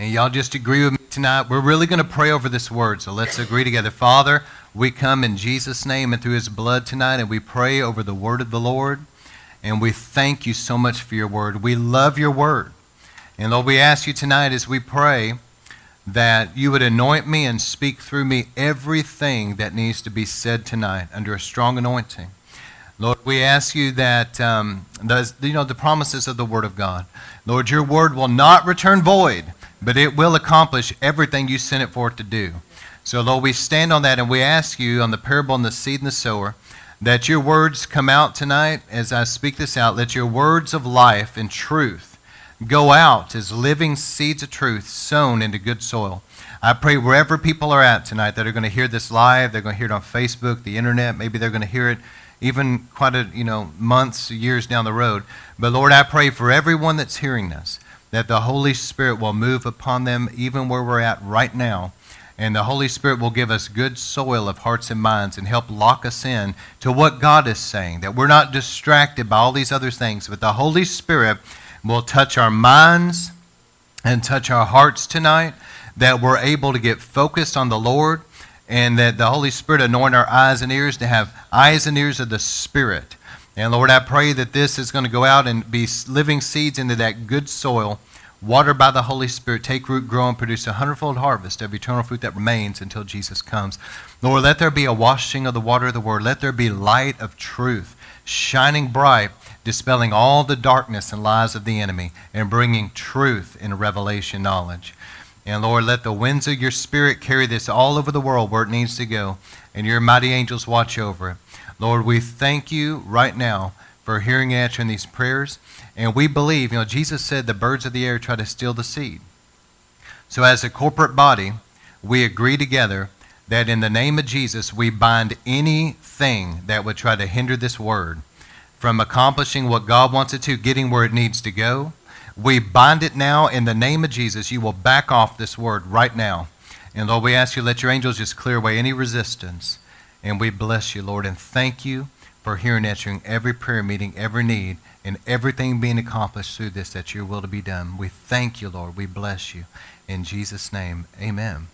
And y'all just agree with me tonight. We're really going to pray over this word. So let's agree together. Father, we come in Jesus' name and through his blood tonight, and we pray over the word of the Lord. And we thank you so much for your word. We love your word. And Lord, we ask you tonight as we pray that you would anoint me and speak through me everything that needs to be said tonight under a strong anointing. Lord, we ask you that, um, the, you know, the promises of the Word of God. Lord, your Word will not return void, but it will accomplish everything you sent it forth to do. So, Lord, we stand on that and we ask you on the parable on the seed and the sower that your words come out tonight as I speak this out. Let your words of life and truth go out as living seeds of truth sown into good soil. I pray wherever people are at tonight that are going to hear this live, they're going to hear it on Facebook, the internet, maybe they're going to hear it even quite a you know months, years down the road. But Lord, I pray for everyone that's hearing this that the Holy Spirit will move upon them even where we're at right now. And the Holy Spirit will give us good soil of hearts and minds and help lock us in to what God is saying. That we're not distracted by all these other things, but the Holy Spirit will touch our minds and touch our hearts tonight. That we're able to get focused on the Lord and that the Holy Spirit anoint our eyes and ears to have eyes and ears of the Spirit. And Lord, I pray that this is going to go out and be living seeds into that good soil, watered by the Holy Spirit, take root, grow, and produce a hundredfold harvest of eternal fruit that remains until Jesus comes. Lord, let there be a washing of the water of the Word. Let there be light of truth shining bright, dispelling all the darkness and lies of the enemy, and bringing truth and revelation knowledge. And Lord, let the winds of your Spirit carry this all over the world where it needs to go, and your mighty angels watch over it. Lord, we thank you right now for hearing and answering these prayers. And we believe, you know, Jesus said the birds of the air try to steal the seed. So as a corporate body, we agree together that in the name of Jesus, we bind anything that would try to hinder this word from accomplishing what God wants it to, getting where it needs to go. We bind it now in the name of Jesus. You will back off this word right now. And Lord, we ask you, let your angels just clear away any resistance. And we bless you, Lord, and thank you for hearing, answering every prayer meeting, every need, and everything being accomplished through this, that your will to be done. We thank you, Lord. We bless you. In Jesus' name, amen.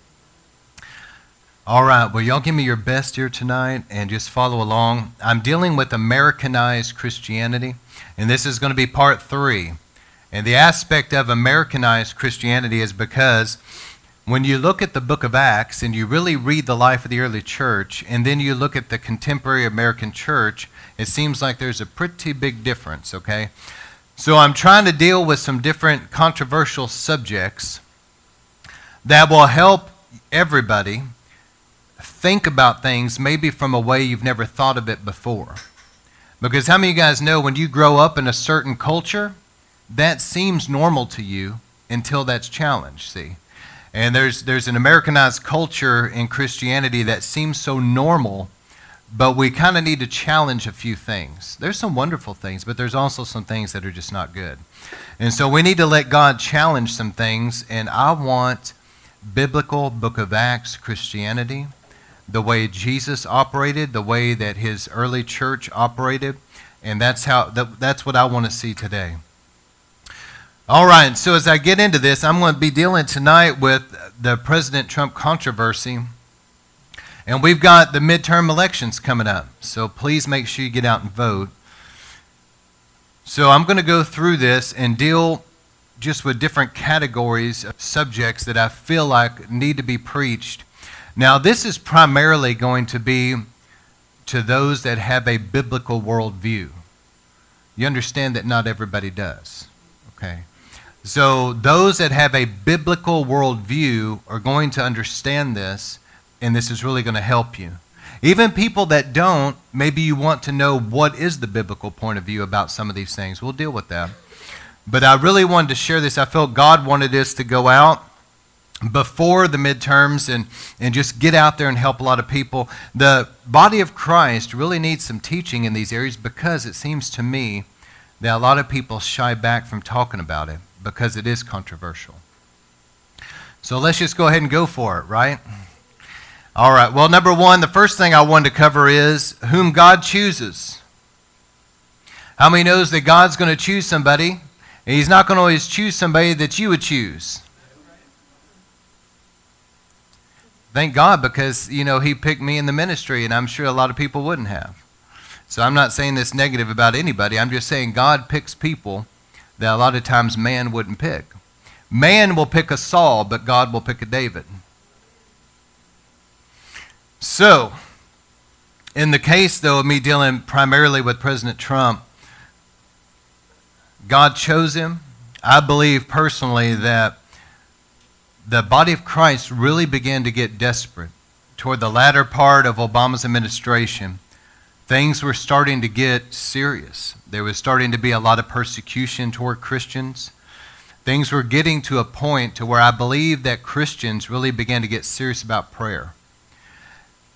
All right, well, y'all give me your best here tonight and just follow along. I'm dealing with Americanized Christianity, and this is going to be part three. And the aspect of Americanized Christianity is because when you look at the book of Acts and you really read the life of the early church, and then you look at the contemporary American church, it seems like there's a pretty big difference, okay? So I'm trying to deal with some different controversial subjects that will help everybody think about things maybe from a way you've never thought of it before. Because how many of you guys know when you grow up in a certain culture, that seems normal to you until that's challenged, see? And there's, there's an Americanized culture in Christianity that seems so normal, but we kind of need to challenge a few things. There's some wonderful things, but there's also some things that are just not good. And so we need to let God challenge some things, and I want biblical book of Acts Christianity, the way Jesus operated, the way that his early church operated, and that's how that, that's what I want to see today. All right, so as I get into this, I'm going to be dealing tonight with the President Trump controversy. And we've got the midterm elections coming up, so please make sure you get out and vote. So I'm going to go through this and deal just with different categories of subjects that I feel like need to be preached. Now, this is primarily going to be to those that have a biblical worldview. You understand that not everybody does, okay? So, those that have a biblical worldview are going to understand this, and this is really going to help you. Even people that don't, maybe you want to know what is the biblical point of view about some of these things. We'll deal with that. But I really wanted to share this. I felt God wanted this to go out before the midterms and, and just get out there and help a lot of people. The body of Christ really needs some teaching in these areas because it seems to me that a lot of people shy back from talking about it because it is controversial. So let's just go ahead and go for it, right? All right. Well, number one, the first thing I wanted to cover is whom God chooses. How many knows that God's going to choose somebody? And he's not going to always choose somebody that you would choose. thank God because, you know, He picked me in the ministry, and I'm sure a lot of people wouldn't have. So I'm not saying this negative about anybody. I'm just saying God picks people that a lot of times man wouldn't pick. Man will pick a Saul, but God will pick a David. So, in the case, though, of me dealing primarily with President Trump, God chose him. I believe personally that the body of Christ really began to get desperate toward the latter part of Obama's administration. Things were starting to get serious. There was starting to be a lot of persecution toward Christians. Things were getting to a point to where I believe that Christians really began to get serious about prayer.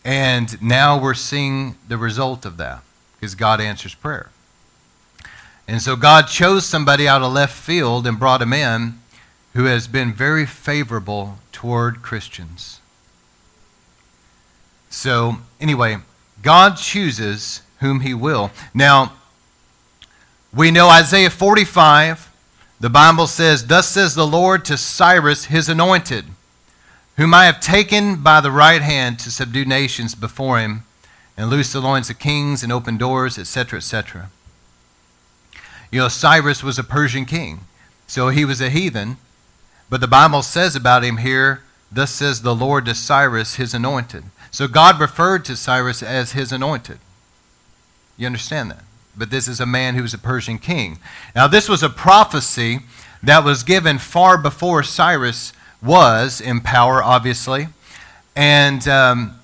And now we're seeing the result of that because God answers prayer. And so God chose somebody out of left field and brought him in who has been very favorable toward Christians. So, anyway, God chooses whom he will. Now, we know Isaiah 45, the Bible says, Thus says the Lord to Cyrus, his anointed whom I have taken by the right hand to subdue nations before him, and loose the loins of kings, and open doors, etc., etc. You know, Cyrus was a Persian king, so he was a heathen, but the Bible says about him here, Thus says the Lord to Cyrus, his anointed. So God referred to Cyrus as his anointed. You understand that? But this is a man who was a Persian king. Now, this was a prophecy that was given far before Cyrus was in power, obviously. And um,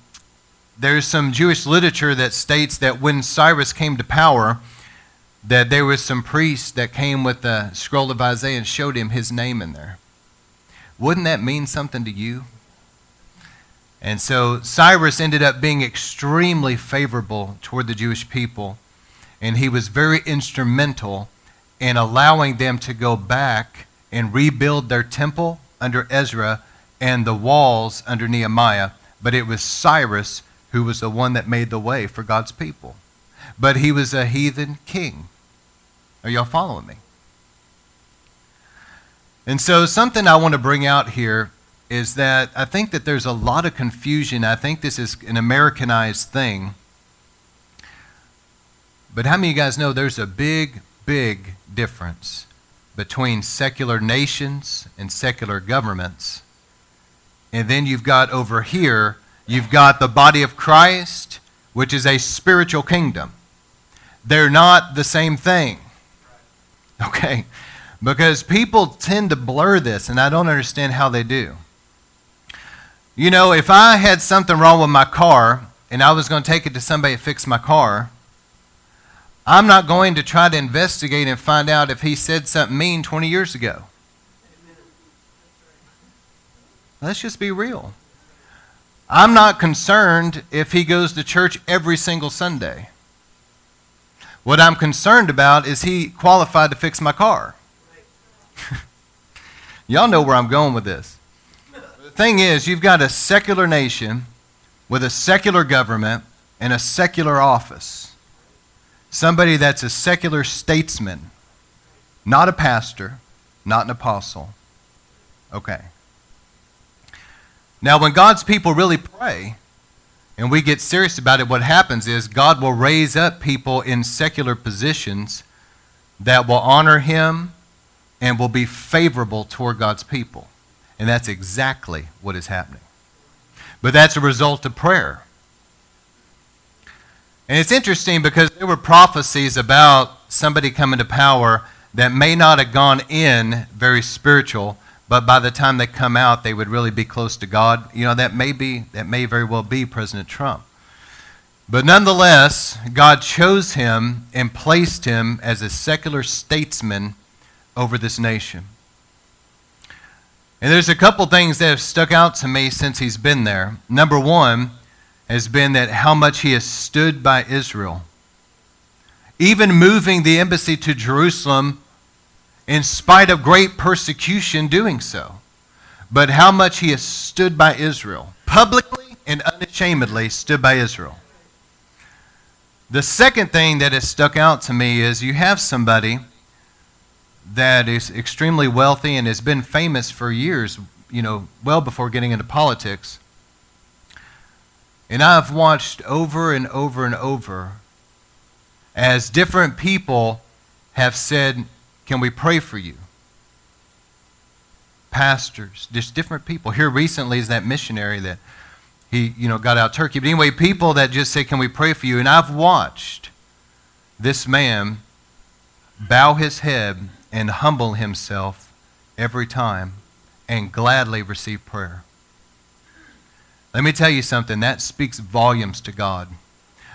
there's some Jewish literature that states that when Cyrus came to power, that there was some priests that came with the scroll of Isaiah and showed him his name in there. Wouldn't that mean something to you? And so Cyrus ended up being extremely favorable toward the Jewish people, and he was very instrumental in allowing them to go back and rebuild their temple under Ezra and the walls under Nehemiah, but it was Cyrus who was the one that made the way for God's people. But he was a heathen king. Are y'all following me? And so, something I want to bring out here is that I think that there's a lot of confusion. I think this is an Americanized thing. But how many of you guys know there's a big, big difference between secular nations and secular governments. And then you've got over here, you've got the body of Christ, which is a spiritual kingdom. They're not the same thing. Okay? Because people tend to blur this, and I don't understand how they do. You know, if I had something wrong with my car and I was going to take it to somebody to fix my car, I'm not going to try to investigate and find out if he said something mean 20 years ago. Let's just be real. I'm not concerned if he goes to church every single Sunday. What I'm concerned about is he qualified to fix my car. Y'all know where I'm going with this. The thing is, you've got a secular nation with a secular government and a secular office somebody that's a secular statesman, not a pastor, not an apostle. Okay. Now, when God's people really pray and we get serious about it, what happens is God will raise up people in secular positions that will honor Him and will be favorable toward God's people. And that's exactly what is happening. But that's a result of prayer. And it's interesting because there were prophecies about somebody coming to power that may not have gone in very spiritual, but by the time they come out, they would really be close to God. You know, that may be, that may very well be President Trump. But nonetheless, God chose him and placed him as a secular statesman over this nation. And there's a couple things that have stuck out to me since he's been there. Number one, has been that how much he has stood by Israel. Even moving the embassy to Jerusalem in spite of great persecution doing so. But how much he has stood by Israel. Publicly and unashamedly stood by Israel. The second thing that has stuck out to me is you have somebody that is extremely wealthy and has been famous for years, you know, well before getting into politics And I've watched over and over and over as different people have said, Can we pray for you? Pastors, just different people. Here recently is that missionary that he, you know, got out Turkey. But anyway, people that just say, Can we pray for you? And I've watched this man bow his head and humble himself every time and gladly receive prayer. Let me tell you something, that speaks volumes to God.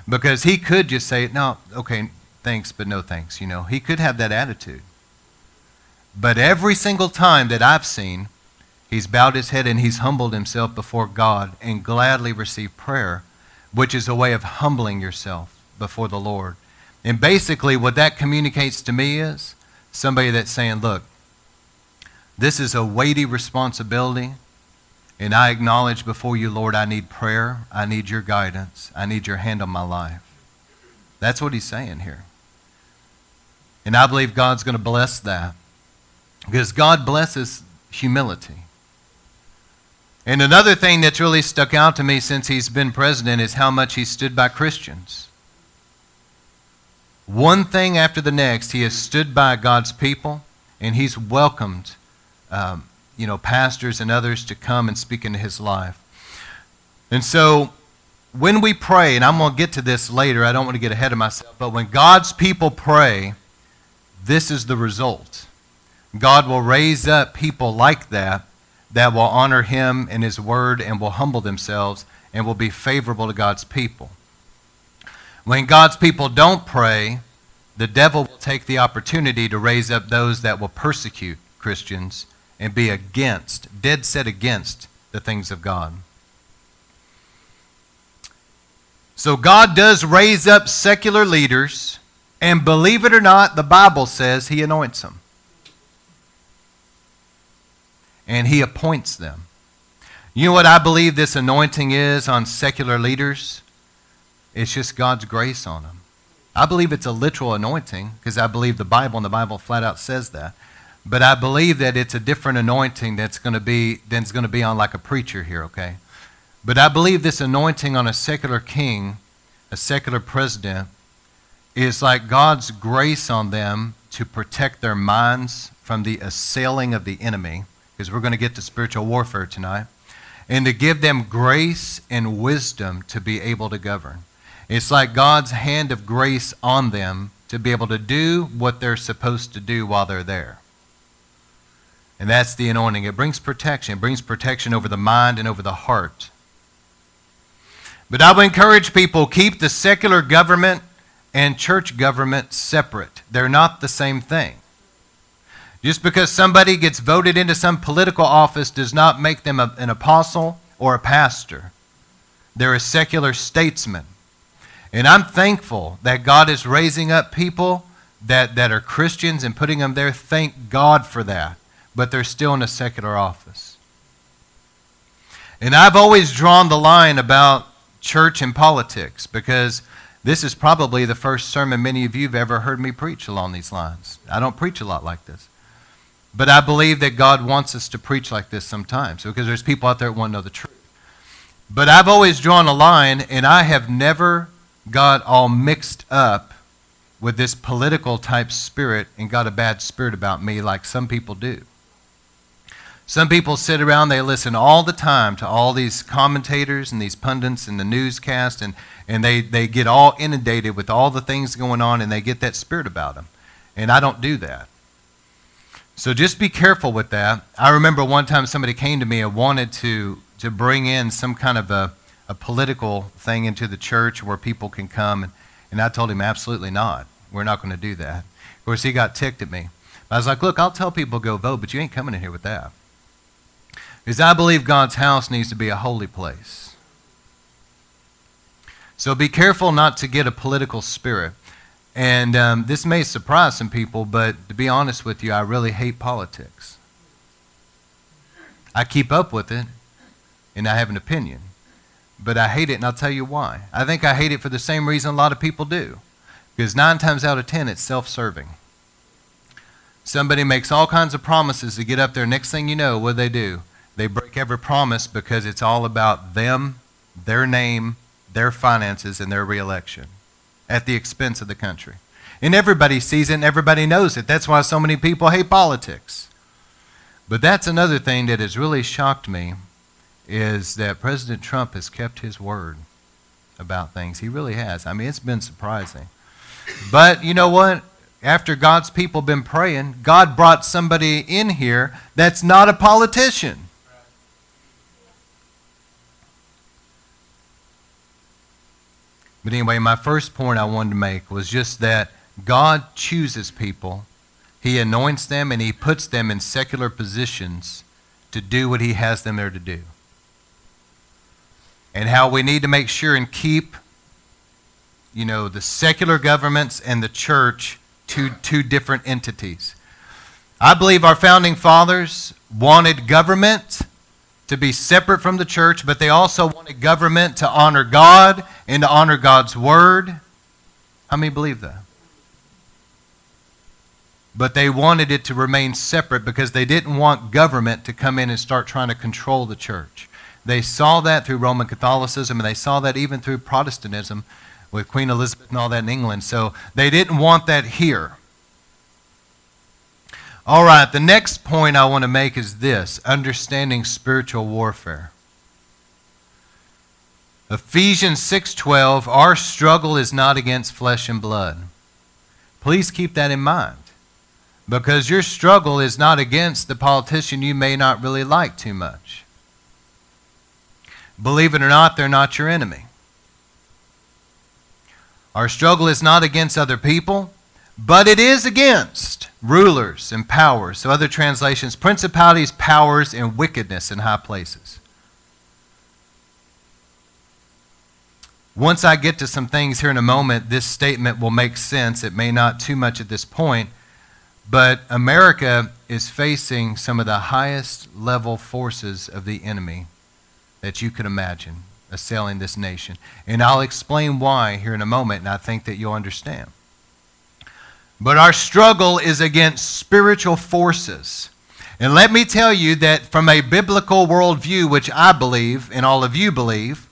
Because he could just say, no, okay, thanks, but no thanks. You know, he could have that attitude. But every single time that I've seen, he's bowed his head and he's humbled himself before God and gladly received prayer, which is a way of humbling yourself before the Lord. And basically, what that communicates to me is somebody that's saying, look, this is a weighty responsibility. And I acknowledge before you, Lord, I need prayer. I need your guidance. I need your hand on my life. That's what he's saying here. And I believe God's going to bless that. Because God blesses humility. And another thing that's really stuck out to me since he's been president is how much he stood by Christians. One thing after the next, he has stood by God's people and he's welcomed um, you know, pastors and others to come and speak into his life. And so when we pray, and I'm going to get to this later, I don't want to get ahead of myself, but when God's people pray, this is the result. God will raise up people like that that will honor him and his word and will humble themselves and will be favorable to God's people. When God's people don't pray, the devil will take the opportunity to raise up those that will persecute Christians and be against, dead set against the things of God. So God does raise up secular leaders, and believe it or not, the Bible says He anoints them. And He appoints them. You know what I believe this anointing is on secular leaders? It's just God's grace on them. I believe it's a literal anointing because I believe the Bible, and the Bible flat out says that. But I believe that it's a different anointing that's going to be than's going to be on like a preacher here, okay? But I believe this anointing on a secular king, a secular president, is like God's grace on them to protect their minds from the assailing of the enemy, because we're going to get to spiritual warfare tonight, and to give them grace and wisdom to be able to govern. It's like God's hand of grace on them to be able to do what they're supposed to do while they're there. And that's the anointing. It brings protection. It brings protection over the mind and over the heart. But I would encourage people keep the secular government and church government separate. They're not the same thing. Just because somebody gets voted into some political office does not make them a, an apostle or a pastor. They're a secular statesman. And I'm thankful that God is raising up people that, that are Christians and putting them there. Thank God for that but they're still in a secular office. And I've always drawn the line about church and politics because this is probably the first sermon many of you have ever heard me preach along these lines. I don't preach a lot like this. But I believe that God wants us to preach like this sometimes because there's people out there that want to know the truth. But I've always drawn a line, and I have never got all mixed up with this political type spirit and got a bad spirit about me like some people do. Some people sit around, they listen all the time to all these commentators and these pundits and the newscast, and, and they, they get all inundated with all the things going on, and they get that spirit about them. And I don't do that. So just be careful with that. I remember one time somebody came to me and wanted to, to bring in some kind of a, a political thing into the church where people can come, and, and I told him, absolutely not. We're not going to do that. Of course, he got ticked at me. I was like, look, I'll tell people go vote, but you ain't coming in here with that. Because I believe God's house needs to be a holy place. So be careful not to get a political spirit. And um, this may surprise some people, but to be honest with you, I really hate politics. I keep up with it, and I have an opinion. But I hate it, and I'll tell you why. I think I hate it for the same reason a lot of people do. Because nine times out of ten, it's self serving. Somebody makes all kinds of promises to get up there. Next thing you know, what do they do? They break every promise because it's all about them, their name, their finances and their reelection at the expense of the country. And everybody sees it and everybody knows it. That's why so many people hate politics. But that's another thing that has really shocked me is that President Trump has kept his word about things. He really has. I mean, it's been surprising. But you know what? After God's people been praying, God brought somebody in here that's not a politician. But anyway, my first point I wanted to make was just that God chooses people, He anoints them, and He puts them in secular positions to do what He has them there to do. And how we need to make sure and keep, you know, the secular governments and the church two, two different entities. I believe our founding fathers wanted government to be separate from the church, but they also wanted government to honor God and to honor God's word. How many believe that? But they wanted it to remain separate because they didn't want government to come in and start trying to control the church. They saw that through Roman Catholicism, and they saw that even through Protestantism with Queen Elizabeth and all that in England. So they didn't want that here. All right, the next point I want to make is this understanding spiritual warfare. Ephesians 6:12 Our struggle is not against flesh and blood. Please keep that in mind. Because your struggle is not against the politician you may not really like too much. Believe it or not, they're not your enemy. Our struggle is not against other people, but it is against rulers and powers. So, other translations, principalities, powers, and wickedness in high places. Once I get to some things here in a moment, this statement will make sense. It may not too much at this point, but America is facing some of the highest level forces of the enemy that you could imagine assailing this nation. And I'll explain why here in a moment, and I think that you'll understand. But our struggle is against spiritual forces. And let me tell you that from a biblical worldview, which I believe, and all of you believe,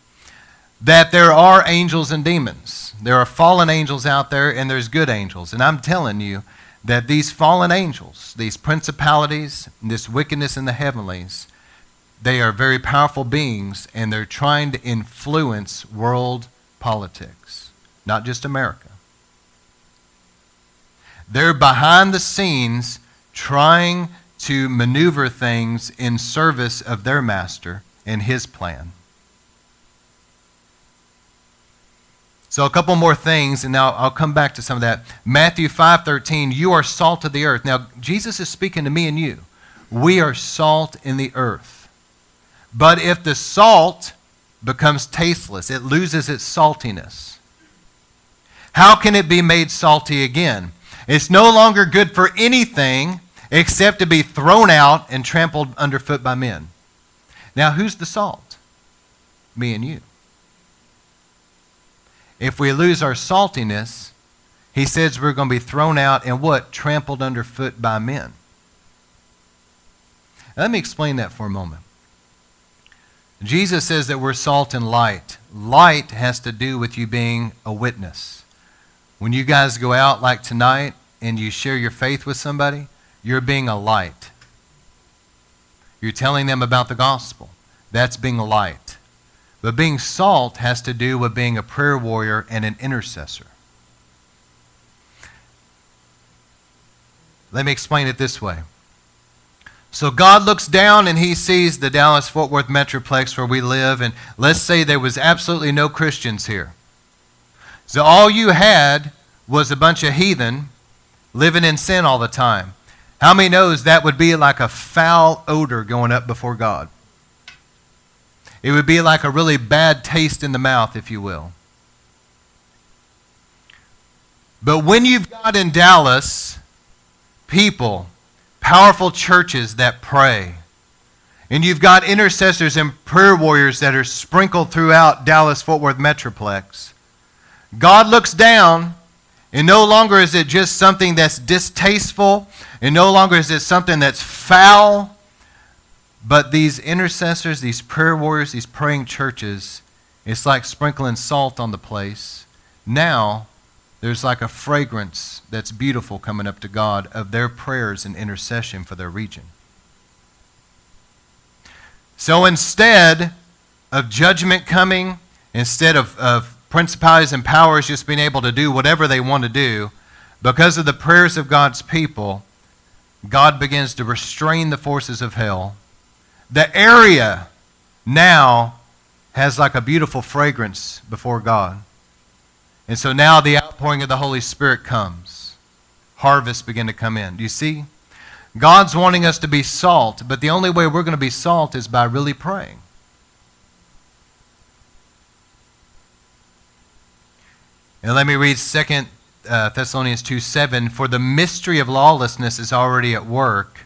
that there are angels and demons. There are fallen angels out there, and there's good angels. And I'm telling you that these fallen angels, these principalities, this wickedness in the heavenlies, they are very powerful beings, and they're trying to influence world politics, not just America. They're behind the scenes trying to maneuver things in service of their master and his plan. So a couple more things, and now I'll come back to some of that. Matthew 5:13, you are salt of the earth. Now Jesus is speaking to me and you. We are salt in the earth. But if the salt becomes tasteless, it loses its saltiness. How can it be made salty again? It's no longer good for anything except to be thrown out and trampled underfoot by men. Now, who's the salt? Me and you. If we lose our saltiness, he says we're going to be thrown out and what? Trampled underfoot by men. Now, let me explain that for a moment. Jesus says that we're salt and light. Light has to do with you being a witness. When you guys go out like tonight and you share your faith with somebody, you're being a light. You're telling them about the gospel. That's being a light. But being salt has to do with being a prayer warrior and an intercessor. Let me explain it this way. So God looks down and he sees the Dallas Fort Worth Metroplex where we live, and let's say there was absolutely no Christians here. So all you had was a bunch of heathen living in sin all the time. How many knows that would be like a foul odor going up before God? It would be like a really bad taste in the mouth, if you will. But when you've got in Dallas people, powerful churches that pray, and you've got intercessors and prayer warriors that are sprinkled throughout Dallas Fort Worth Metroplex, God looks down, and no longer is it just something that's distasteful, and no longer is it something that's foul, but these intercessors, these prayer warriors, these praying churches, It's like sprinkling salt on the place. Now, there's like a fragrance that's beautiful coming up to God of their prayers and intercession for their region. So instead of judgment coming, instead of, of principalities and powers just being able to do whatever they want to do, because of the prayers of God's people, God begins to restrain the forces of hell. The area now has like a beautiful fragrance before God. And so now the outpouring of the Holy Spirit comes. Harvests begin to come in. Do you see? God's wanting us to be salt, but the only way we're going to be salt is by really praying. And let me read 2 uh, Thessalonians 2 7. For the mystery of lawlessness is already at work.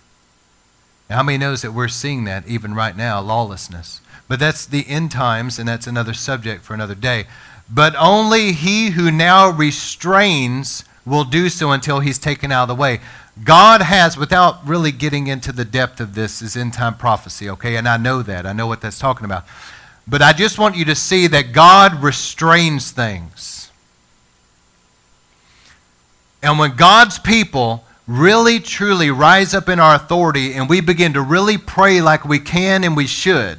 Now, how many knows that we're seeing that even right now, lawlessness? But that's the end times, and that's another subject for another day. But only he who now restrains will do so until he's taken out of the way. God has, without really getting into the depth of this, is end time prophecy, okay? And I know that. I know what that's talking about. But I just want you to see that God restrains things. And when God's people really truly rise up in our authority and we begin to really pray like we can and we should,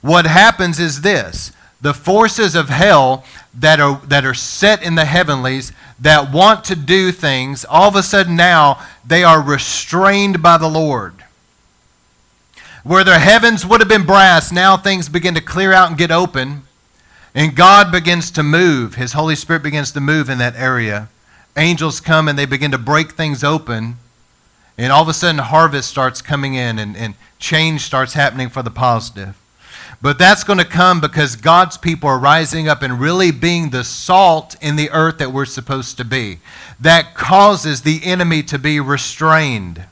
what happens is this the forces of hell that are, that are set in the heavenlies that want to do things, all of a sudden now they are restrained by the Lord. Where their heavens would have been brass, now things begin to clear out and get open, and God begins to move. His Holy Spirit begins to move in that area. Angels come and they begin to break things open, and all of a sudden harvest starts coming in and, and change starts happening for the positive. But that's going to come because God's people are rising up and really being the salt in the earth that we're supposed to be. That causes the enemy to be restrained.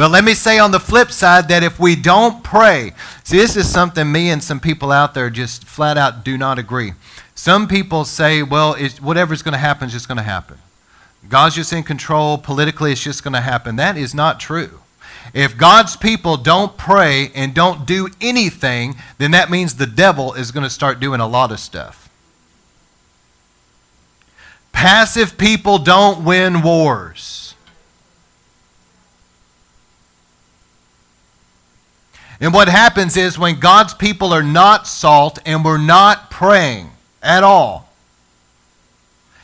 But let me say on the flip side that if we don't pray, see, this is something me and some people out there just flat out do not agree. Some people say, well, whatever's going to happen is just going to happen. God's just in control. Politically, it's just going to happen. That is not true. If God's people don't pray and don't do anything, then that means the devil is going to start doing a lot of stuff. Passive people don't win wars. And what happens is when God's people are not salt and we're not praying at all,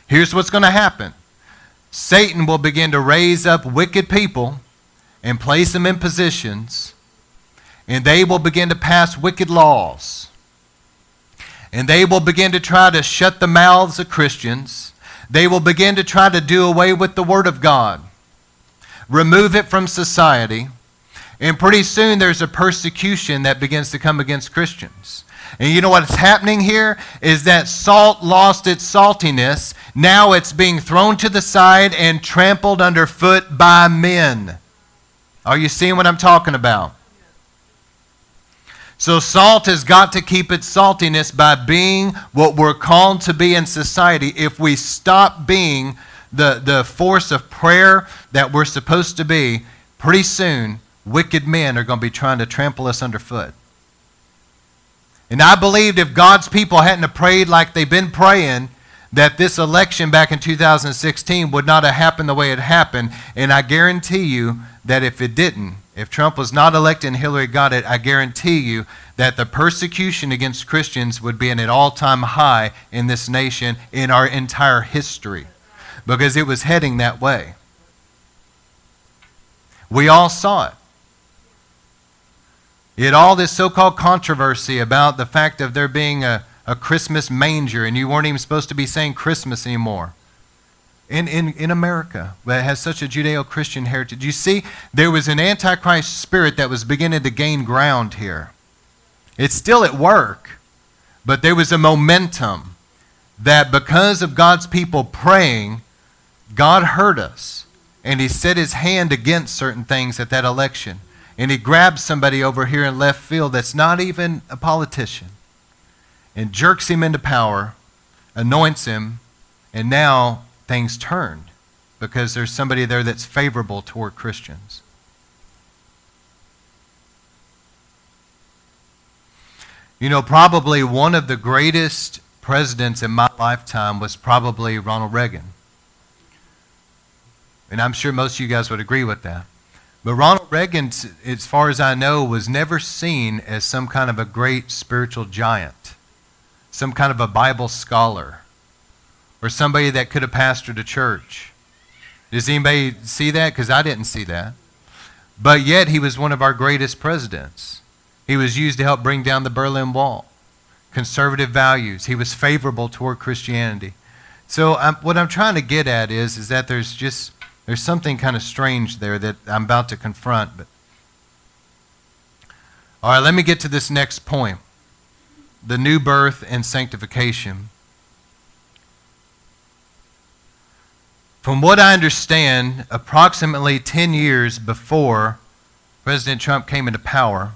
here's what's going to happen Satan will begin to raise up wicked people and place them in positions, and they will begin to pass wicked laws. And they will begin to try to shut the mouths of Christians. They will begin to try to do away with the Word of God, remove it from society. And pretty soon there's a persecution that begins to come against Christians. And you know what's happening here is that salt lost its saltiness. Now it's being thrown to the side and trampled underfoot by men. Are you seeing what I'm talking about? So, salt has got to keep its saltiness by being what we're called to be in society. If we stop being the, the force of prayer that we're supposed to be, pretty soon, wicked men are going to be trying to trample us underfoot. And I believed if God's people hadn't prayed like they've been praying, that this election back in 2016 would not have happened the way it happened. And I guarantee you that if it didn't, if Trump was not elected and Hillary got it, I guarantee you that the persecution against Christians would be at an all time high in this nation in our entire history because it was heading that way. We all saw it. It all this so called controversy about the fact of there being a a Christmas manger, and you weren't even supposed to be saying Christmas anymore. In, in, in America, that has such a Judeo Christian heritage. You see, there was an Antichrist spirit that was beginning to gain ground here. It's still at work, but there was a momentum that because of God's people praying, God heard us. And He set His hand against certain things at that election. And He grabs somebody over here in left field that's not even a politician and jerks him into power, anoints him, and now things turned because there's somebody there that's favorable toward Christians. You know, probably one of the greatest presidents in my lifetime was probably Ronald Reagan. And I'm sure most of you guys would agree with that. But Ronald Reagan, as far as I know, was never seen as some kind of a great spiritual giant, some kind of a Bible scholar, or somebody that could have pastored a church. Does anybody see that? Because I didn't see that. But yet, he was one of our greatest presidents. He was used to help bring down the Berlin Wall, conservative values. He was favorable toward Christianity. So, I'm, what I'm trying to get at is, is that there's just there's something kind of strange there that I'm about to confront. But all right, let me get to this next point: the new birth and sanctification. From what I understand, approximately 10 years before President Trump came into power,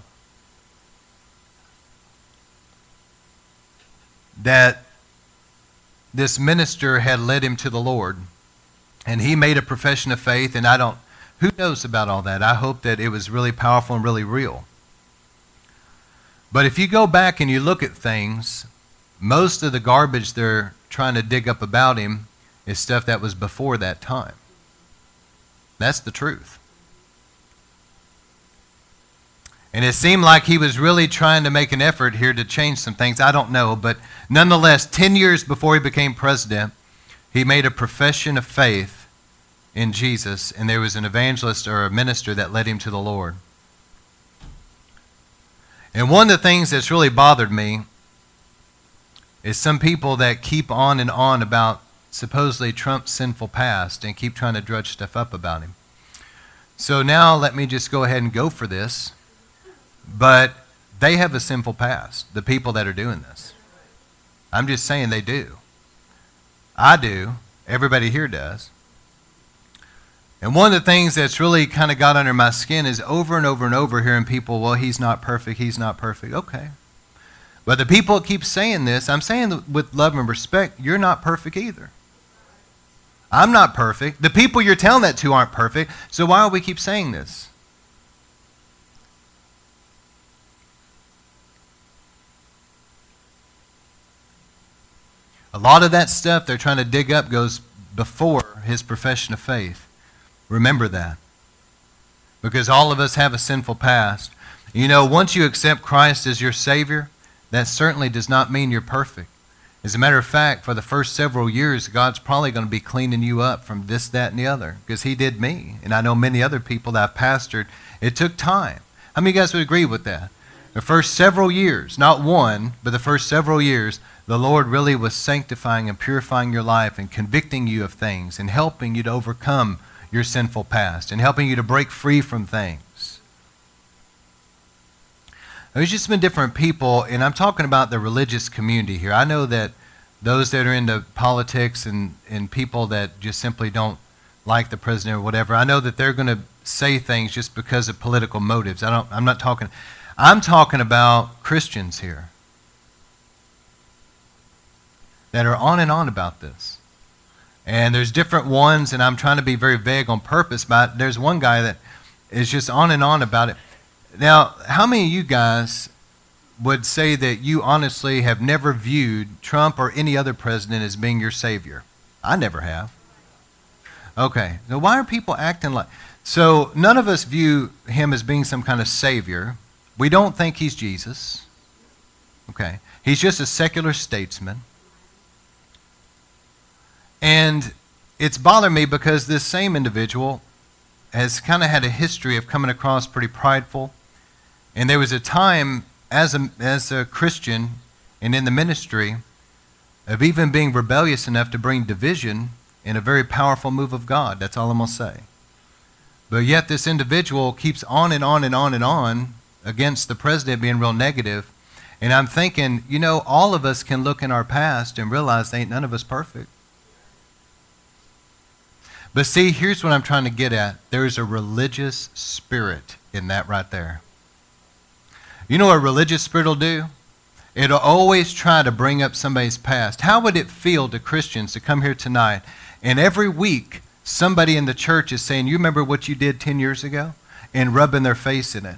that this minister had led him to the Lord. And he made a profession of faith, and I don't, who knows about all that? I hope that it was really powerful and really real. But if you go back and you look at things, most of the garbage they're trying to dig up about him is stuff that was before that time. That's the truth. And it seemed like he was really trying to make an effort here to change some things. I don't know. But nonetheless, 10 years before he became president, he made a profession of faith in Jesus, and there was an evangelist or a minister that led him to the Lord. And one of the things that's really bothered me is some people that keep on and on about supposedly Trump's sinful past and keep trying to drudge stuff up about him. So now let me just go ahead and go for this. But they have a sinful past, the people that are doing this. I'm just saying they do. I do. Everybody here does. And one of the things that's really kind of got under my skin is over and over and over hearing people, well, he's not perfect, he's not perfect. Okay. But the people keep saying this, I'm saying with love and respect, you're not perfect either. I'm not perfect. The people you're telling that to aren't perfect. So why do we keep saying this? A lot of that stuff they're trying to dig up goes before his profession of faith. Remember that. Because all of us have a sinful past. You know, once you accept Christ as your Savior, that certainly does not mean you're perfect. As a matter of fact, for the first several years, God's probably going to be cleaning you up from this, that, and the other. Because He did me. And I know many other people that I've pastored. It took time. How many of you guys would agree with that? The first several years, not one, but the first several years, the Lord really was sanctifying and purifying your life and convicting you of things and helping you to overcome your sinful past and helping you to break free from things. There's just been different people, and I'm talking about the religious community here. I know that those that are into politics and, and people that just simply don't like the president or whatever, I know that they're going to say things just because of political motives. I don't, I'm not talking, I'm talking about Christians here that are on and on about this. And there's different ones, and I'm trying to be very vague on purpose, but there's one guy that is just on and on about it. Now, how many of you guys would say that you honestly have never viewed Trump or any other president as being your savior? I never have. Okay, now why are people acting like. So, none of us view him as being some kind of savior. We don't think he's Jesus. Okay, he's just a secular statesman. And it's bothered me because this same individual has kind of had a history of coming across pretty prideful. And there was a time as a, as a Christian and in the ministry of even being rebellious enough to bring division in a very powerful move of God. That's all I'm going to say. But yet, this individual keeps on and on and on and on against the president being real negative. And I'm thinking, you know, all of us can look in our past and realize ain't none of us perfect. But see, here's what I'm trying to get at. There's a religious spirit in that right there. You know what a religious spirit will do? It'll always try to bring up somebody's past. How would it feel to Christians to come here tonight and every week somebody in the church is saying, You remember what you did 10 years ago? And rubbing their face in it.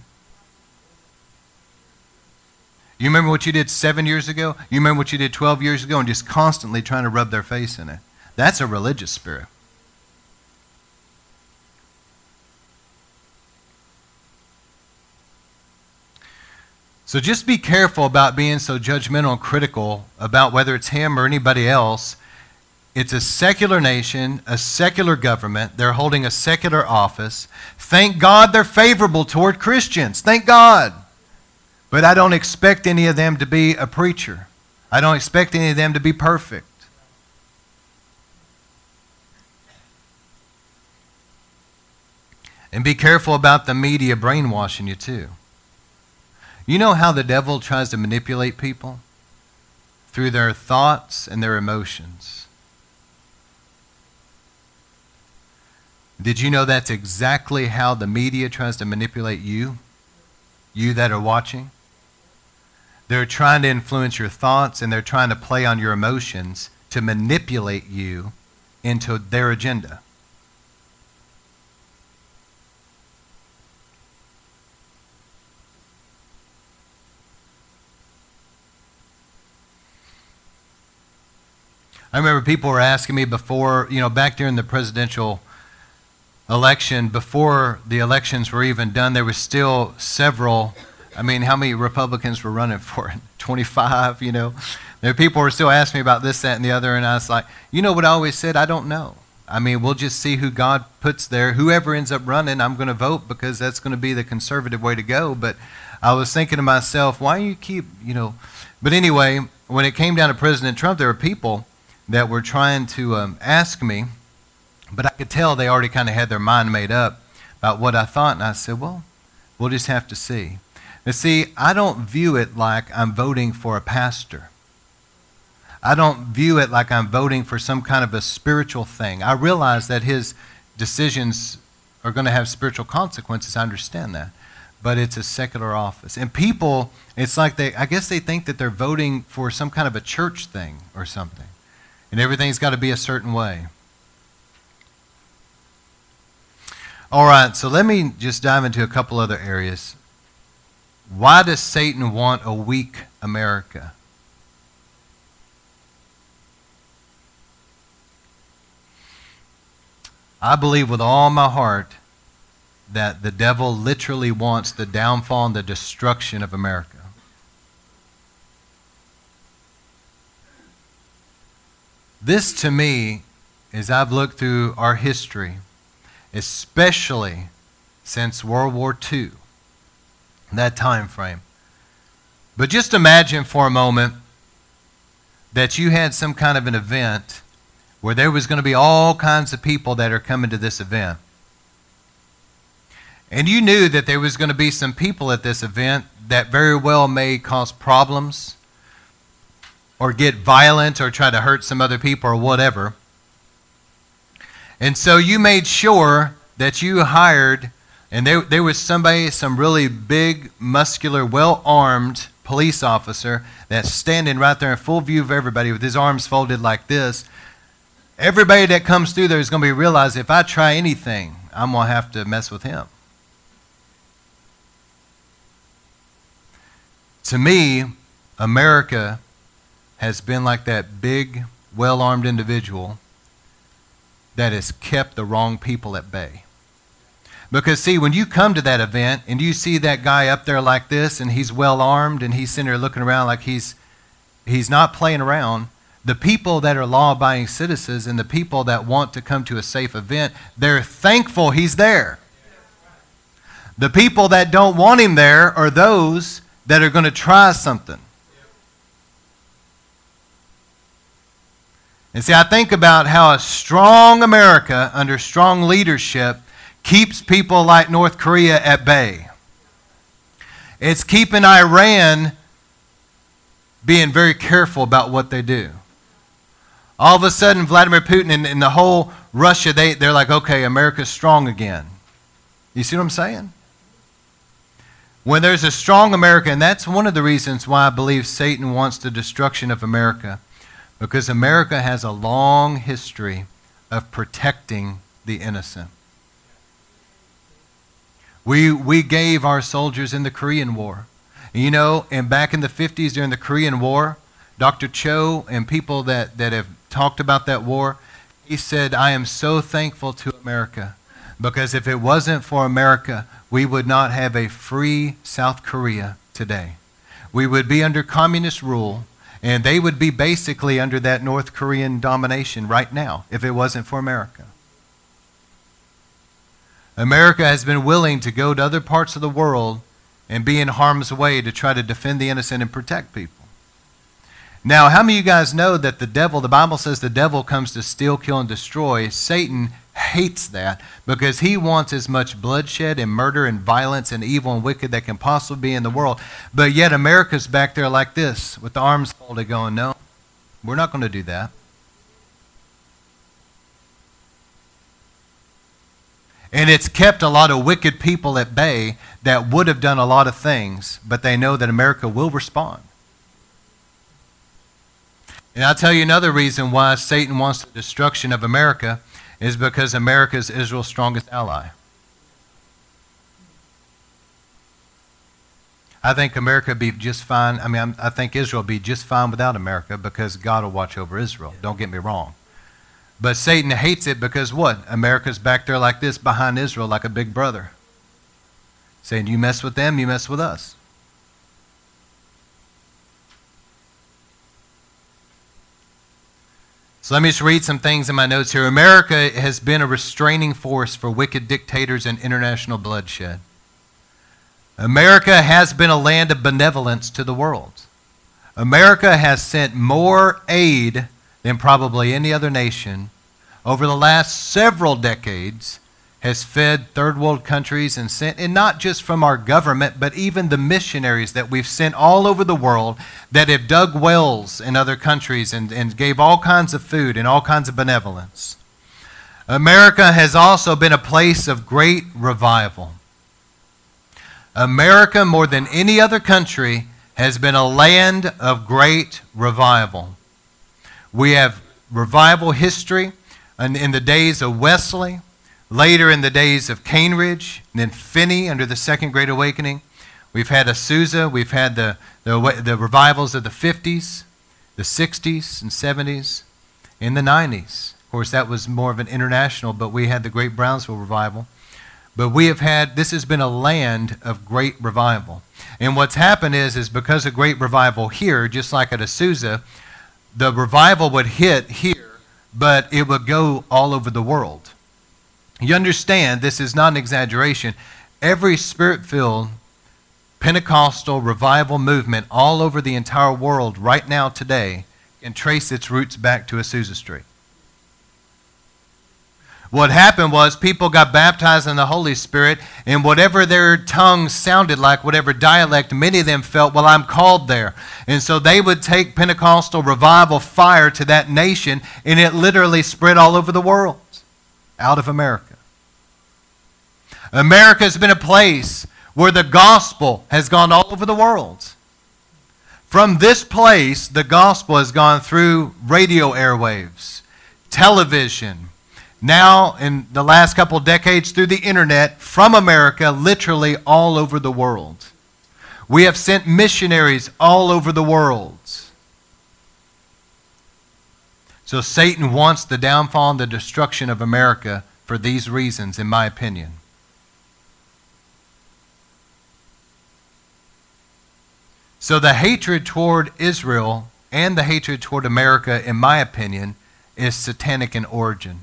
You remember what you did seven years ago? You remember what you did 12 years ago? And just constantly trying to rub their face in it. That's a religious spirit. So just be careful about being so judgmental and critical about whether it's him or anybody else. It's a secular nation, a secular government. They're holding a secular office. Thank God they're favorable toward Christians. Thank God. But I don't expect any of them to be a preacher. I don't expect any of them to be perfect. And be careful about the media brainwashing you, too. You know how the devil tries to manipulate people? Through their thoughts and their emotions. Did you know that's exactly how the media tries to manipulate you? You that are watching? They're trying to influence your thoughts and they're trying to play on your emotions to manipulate you into their agenda. I remember people were asking me before, you know, back during the presidential election, before the elections were even done, there was still several. I mean, how many Republicans were running for it? 25, you know? There people were still asking me about this, that, and the other, and I was like, you know what I always said? I don't know. I mean, we'll just see who God puts there. Whoever ends up running, I'm going to vote because that's going to be the conservative way to go. But I was thinking to myself, why do you keep, you know? But anyway, when it came down to President Trump, there were people that were trying to um, ask me, but I could tell they already kind of had their mind made up about what I thought. And I said, well, we'll just have to see. Now, see, I don't view it like I'm voting for a pastor. I don't view it like I'm voting for some kind of a spiritual thing. I realize that his decisions are going to have spiritual consequences. I understand that. But it's a secular office. And people, it's like they, I guess they think that they're voting for some kind of a church thing or something and everything's got to be a certain way. All right, so let me just dive into a couple other areas. Why does Satan want a weak America? I believe with all my heart that the devil literally wants the downfall and the destruction of America. This to me, as I've looked through our history, especially since World War II, that time frame. But just imagine for a moment that you had some kind of an event where there was going to be all kinds of people that are coming to this event. And you knew that there was going to be some people at this event that very well may cause problems or get violent or try to hurt some other people or whatever. And so you made sure that you hired, and there, there was somebody, some really big, muscular, well armed police officer that's standing right there in full view of everybody with his arms folded like this. Everybody that comes through there is going to be realize if I try anything, I'm going to have to mess with him. To me, America has been like that big, well armed individual that has kept the wrong people at bay. Because, see, when you come to that event and you see that guy up there like this and he's well armed and he's sitting there looking around like he's, he's not playing around, the people that are law abiding citizens and the people that want to come to a safe event, they're thankful he's there. The people that don't want him there are those that are going to try something. And see, I think about how a strong America under strong leadership keeps people like North Korea at bay. It's keeping Iran being very careful about what they do. All of a sudden, Vladimir Putin and, and the whole Russia, they, they're like, okay, America's strong again. You see what I'm saying? When there's a strong America, and that's one of the reasons why I believe Satan wants the destruction of America because America has a long history of protecting the innocent. We, we gave our soldiers in the Korean War. You know, and back in the 50s during the Korean War, Dr. Cho and people that, that have talked about that war, he said, I am so thankful to America because if it wasn't for America, we would not have a free South Korea today. We would be under communist rule, and they would be basically under that North Korean domination right now if it wasn't for America. America has been willing to go to other parts of the world and be in harm's way to try to defend the innocent and protect people. Now, how many of you guys know that the devil, the Bible says the devil comes to steal, kill, and destroy? Satan hates that because he wants as much bloodshed and murder and violence and evil and wicked that can possibly be in the world. But yet, America's back there like this with the arms folded, going, No, we're not going to do that. And it's kept a lot of wicked people at bay that would have done a lot of things, but they know that America will respond. And I'll tell you another reason why Satan wants the destruction of America is because America is Israel's strongest ally. I think America would be just fine. I mean, I think Israel would be just fine without America because God will watch over Israel. Don't get me wrong. But Satan hates it because what? America's back there like this behind Israel, like a big brother. Saying, you mess with them, you mess with us. So let me just read some things in my notes here. America has been a restraining force for wicked dictators and international bloodshed. America has been a land of benevolence to the world. America has sent more aid than probably any other nation over the last several decades has fed third world countries and sent, and not just from our government, but even the missionaries that we've sent all over the world that have dug wells in other countries and, and gave all kinds of food and all kinds of benevolence. America has also been a place of great revival. America, more than any other country, has been a land of great revival. We have revival history in, in the days of Wesley Later in the days of Cane Ridge, and then Finney under the Second Great Awakening. We've had Azusa, we've had the, the, the revivals of the 50s, the 60s and 70s, in the 90s. Of course, that was more of an international, but we had the Great Brownsville Revival. But we have had, this has been a land of great revival. And what's happened is, is because of great revival here, just like at Azusa, the revival would hit here, but it would go all over the world. You understand, this is not an exaggeration. Every spirit filled Pentecostal revival movement all over the entire world right now today can trace its roots back to Azusa Street. What happened was people got baptized in the Holy Spirit, and whatever their tongue sounded like, whatever dialect, many of them felt, well, I'm called there. And so they would take Pentecostal revival fire to that nation, and it literally spread all over the world out of America. America has been a place where the gospel has gone all over the world. From this place, the gospel has gone through radio airwaves, television, now in the last couple decades through the internet, from America, literally all over the world. We have sent missionaries all over the world. So Satan wants the downfall and the destruction of America for these reasons, in my opinion. So the hatred toward Israel and the hatred toward America, in my opinion, is satanic in origin.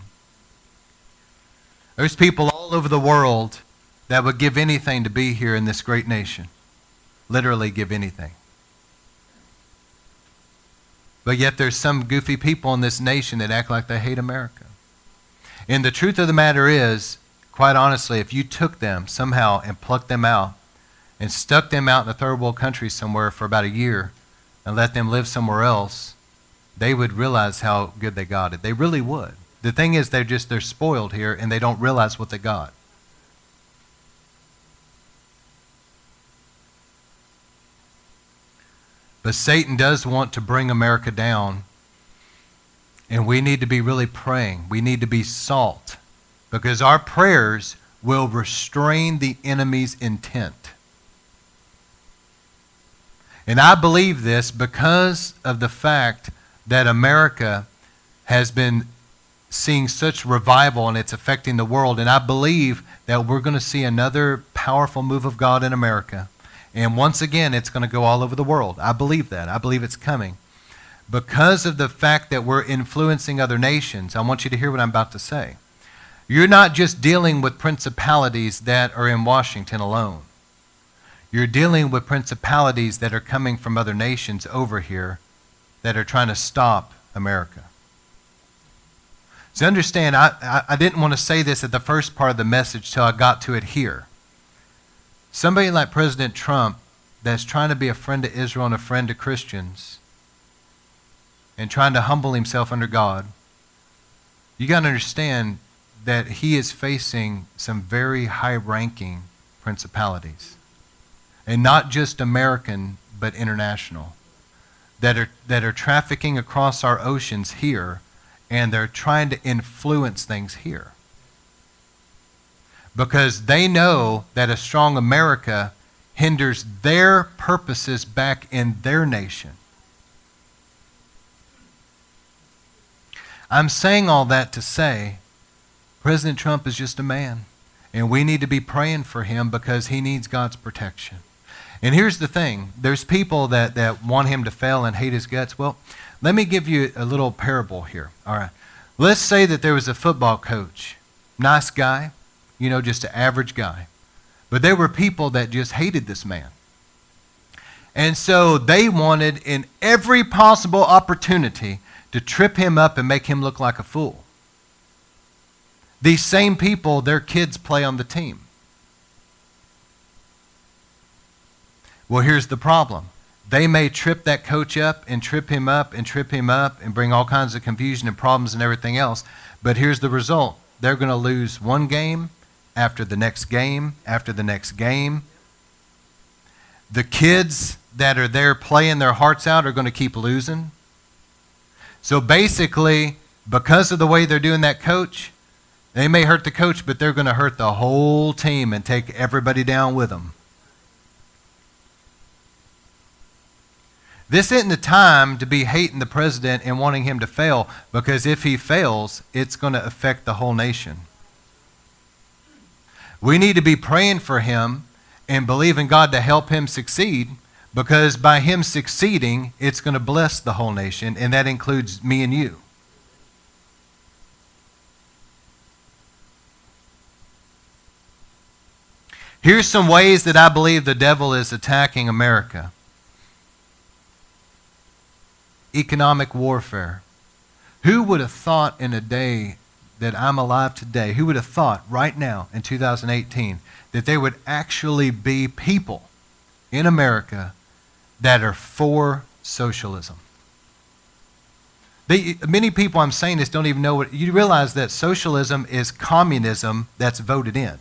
There's people all over the world that would give anything to be here in this great nation. Literally give anything. But yet there's some goofy people in this nation that act like they hate America. And the truth of the matter is, quite honestly, if you took them somehow and plucked them out and stuck them out in a third world country somewhere for about a year and let them live somewhere else, they would realize how good they got it. They really would. The thing is, they're just they're spoiled here and they don't realize what they got. But Satan does want to bring America down. And we need to be really praying. We need to be salt because our prayers will restrain the enemy's intent. And I believe this because of the fact that America has been seeing such revival and it's affecting the world. And I believe that we're going to see another powerful move of God in America. And once again, it's going to go all over the world. I believe that. I believe it's coming. Because of the fact that we're influencing other nations, I want you to hear what I'm about to say. You're not just dealing with principalities that are in Washington alone. You're dealing with principalities that are coming from other nations over here that are trying to stop America. So understand, I, I, I didn't want to say this at the first part of the message till I got to it here. Somebody like President Trump that's trying to be a friend to Israel and a friend to Christians and trying to humble himself under God, you got to understand that he is facing some very high ranking principalities. And not just American, but international, that are, that are trafficking across our oceans here and they're trying to influence things here. Because they know that a strong America hinders their purposes back in their nation. I'm saying all that to say President Trump is just a man, and we need to be praying for him because he needs God's protection. And here's the thing there's people that, that want him to fail and hate his guts. Well, let me give you a little parable here. All right. Let's say that there was a football coach, nice guy, you know, just an average guy. But there were people that just hated this man. And so they wanted, in every possible opportunity, to trip him up and make him look like a fool. These same people, their kids play on the team. Well, here's the problem they may trip that coach up and trip him up and trip him up and bring all kinds of confusion and problems and everything else. But here's the result they're going to lose one game after the next game after the next game. The kids that are there playing their hearts out are going to keep losing. So basically, because of the way they're doing that coach, they may hurt the coach, but they're going to hurt the whole team and take everybody down with them. This isn't the time to be hating the president and wanting him to fail because if he fails, it's going to affect the whole nation. We need to be praying for him and believing God to help him succeed because by him succeeding, it's going to bless the whole nation, and that includes me and you. Here's some ways that I believe the devil is attacking America economic warfare. Who would have thought in a day that I'm alive today, who would have thought right now in 2018 that there would actually be people in America that are for socialism? They, many people I'm saying this don't even know what you realize that socialism is communism that's voted in.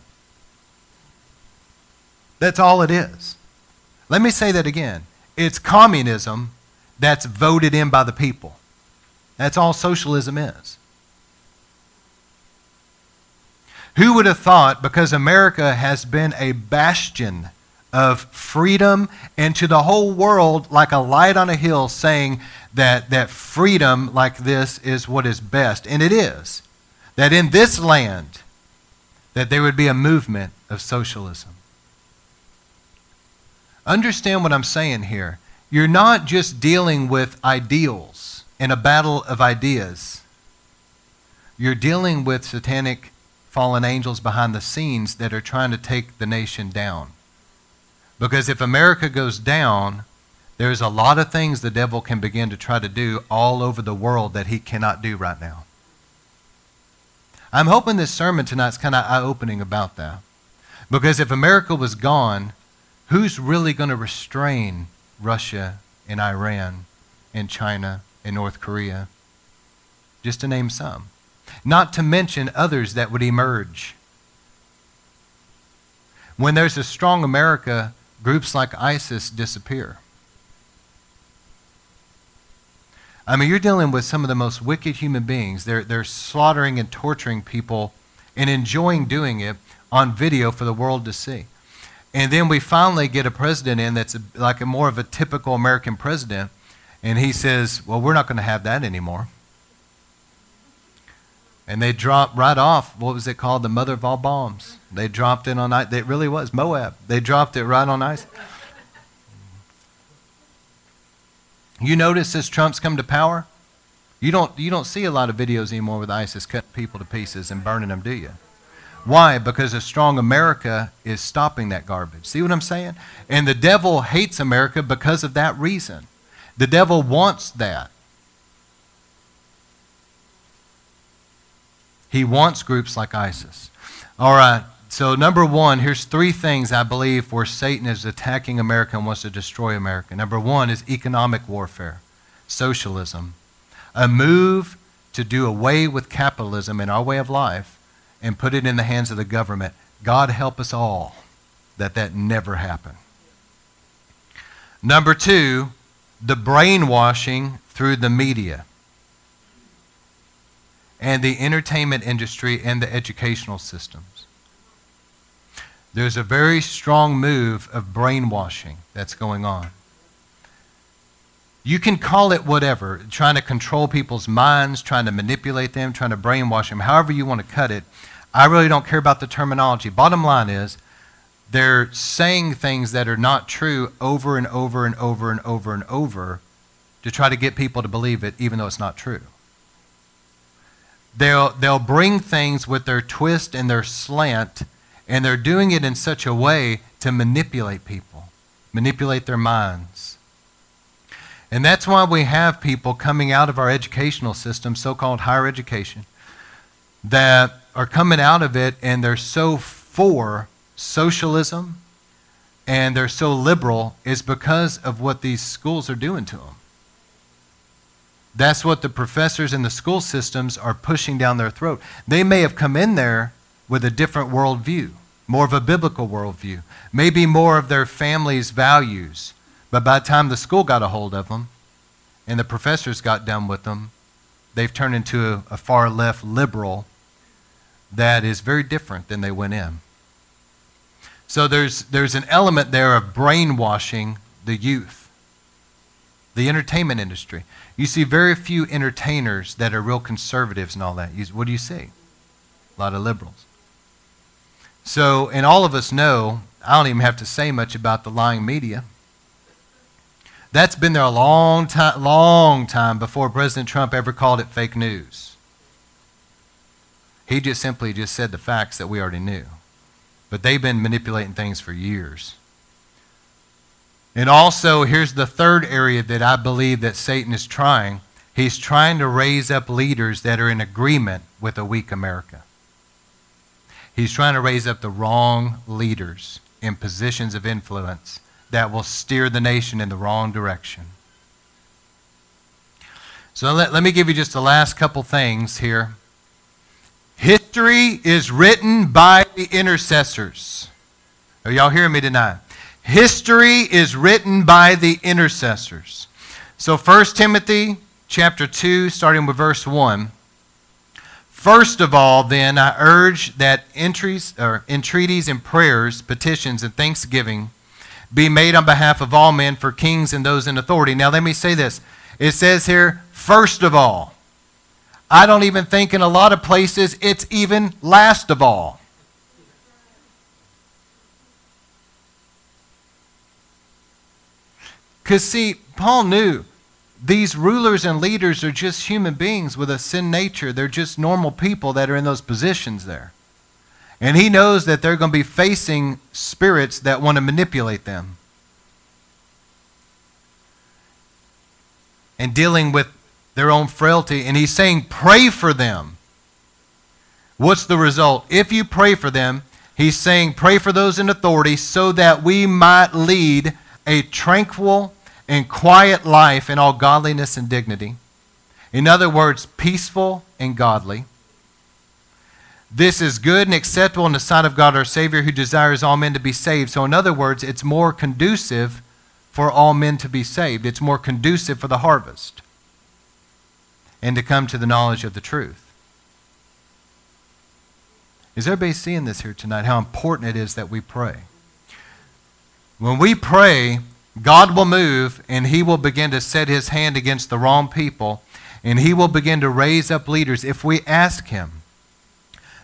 That's all it is. Let me say that again. It's communism that's voted in by the people. That's all socialism is. Who would have thought, because America has been a bastion of freedom and to the whole world like a light on a hill saying that, that freedom like this is what is best. And it is. That in this land, that there would be a movement of socialism. Understand what I'm saying here. You're not just dealing with ideals in a battle of ideas. You're dealing with satanic fallen angels behind the scenes that are trying to take the nation down. Because if America goes down, there's a lot of things the devil can begin to try to do all over the world that he cannot do right now. I'm hoping this sermon tonight's kind of eye opening about that. Because if America was gone, who's really going to restrain Russia and Iran and China and North Korea, just to name some. Not to mention others that would emerge. When there's a strong America, groups like ISIS disappear. I mean, you're dealing with some of the most wicked human beings. They're, they're slaughtering and torturing people and enjoying doing it on video for the world to see. And then we finally get a president in that's a, like a more of a typical American president, and he says, Well, we're not going to have that anymore. And they dropped right off, what was it called? The mother of all bombs. They dropped it on ice. It really was MOAB. They dropped it right on ice. You notice as Trump's come to power, you don't, you don't see a lot of videos anymore with ISIS cutting people to pieces and burning them, do you? Why? Because a strong America is stopping that garbage. See what I'm saying? And the devil hates America because of that reason. The devil wants that. He wants groups like ISIS. All right, so number one, here's three things I believe where Satan is attacking America and wants to destroy America. Number one is economic warfare, socialism, a move to do away with capitalism in our way of life and put it in the hands of the government. God help us all that that never happen. Number two, the brainwashing through the media and the entertainment industry and the educational systems. There's a very strong move of brainwashing that's going on. You can call it whatever, trying to control people's minds, trying to manipulate them, trying to brainwash them, however you want to cut it. I really don't care about the terminology. Bottom line is, they're saying things that are not true over and over and over and over and over to try to get people to believe it, even though it's not true. They'll, they'll bring things with their twist and their slant, and they're doing it in such a way to manipulate people, manipulate their minds. And that's why we have people coming out of our educational system, so called higher education, that are coming out of it and they're so for socialism and they're so liberal is because of what these schools are doing to them. That's what the professors in the school systems are pushing down their throat. They may have come in there with a different worldview, more of a biblical worldview, maybe more of their family's values. But by the time the school got a hold of them and the professors got done with them, they've turned into a, a far left liberal that is very different than they went in. So there's, there's an element there of brainwashing the youth, the entertainment industry. You see very few entertainers that are real conservatives and all that. You, what do you see? A lot of liberals. So, and all of us know, I don't even have to say much about the lying media. That's been there a long time, long time before President Trump ever called it fake news. He just simply just said the facts that we already knew. But they've been manipulating things for years. And also, here's the third area that I believe that Satan is trying. He's trying to raise up leaders that are in agreement with a weak America. He's trying to raise up the wrong leaders in positions of influence that will steer the nation in the wrong direction. So let, let me give you just the last couple things here. History is written by the intercessors. Are y'all hearing me tonight? History is written by the intercessors. So 1 Timothy chapter 2, starting with verse 1. First of all, then, I urge that entries, or entreaties and prayers, petitions, and thanksgiving be made on behalf of all men for kings and those in authority. Now, let me say this. It says here, first of all. I don't even think in a lot of places it's even last of all. Because, see, Paul knew these rulers and leaders are just human beings with a sin nature. They're just normal people that are in those positions there. And he knows that they're going to be facing spirits that want to manipulate them. And dealing with their own frailty. And he's saying, pray for them. What's the result? If you pray for them, he's saying, pray for those in authority so that we might lead a tranquil and quiet life in all godliness and dignity. In other words, peaceful and godly. This is good and acceptable in the sight of God our Savior, who desires all men to be saved. So, in other words, it's more conducive for all men to be saved. It's more conducive for the harvest and to come to the knowledge of the truth. Is everybody seeing this here tonight? How important it is that we pray. When we pray, God will move and he will begin to set his hand against the wrong people and he will begin to raise up leaders if we ask him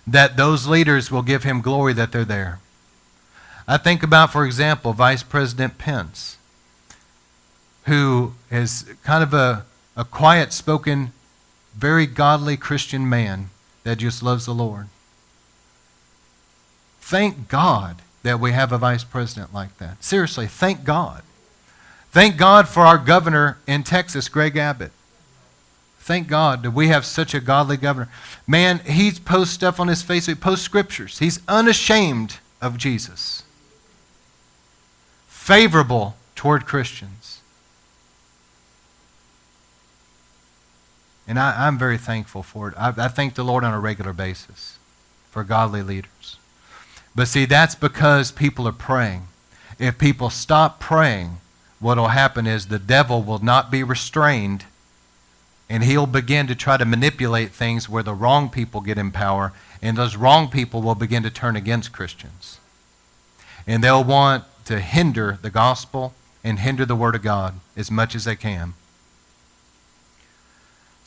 that those leaders will give him glory that they're there. I think about, for example, Vice President Pence, who is kind of a, a quiet spoken, very godly Christian man that just loves the Lord. Thank God that we have a vice president like that. Seriously, thank God. Thank God for our governor in Texas, Greg Abbott. Thank God that we have such a godly governor. Man, he posts stuff on his face. He posts scriptures. He's unashamed of Jesus. Favorable toward Christians. And I, am very thankful for it. I, I thank the Lord on a regular basis for godly leaders. But see, that's because people are praying. If people stop praying, what will happen is the devil will not be restrained and he'll begin to try to manipulate things where the wrong people get in power, and those wrong people will begin to turn against Christians. And they'll want to hinder the gospel and hinder the Word of God as much as they can.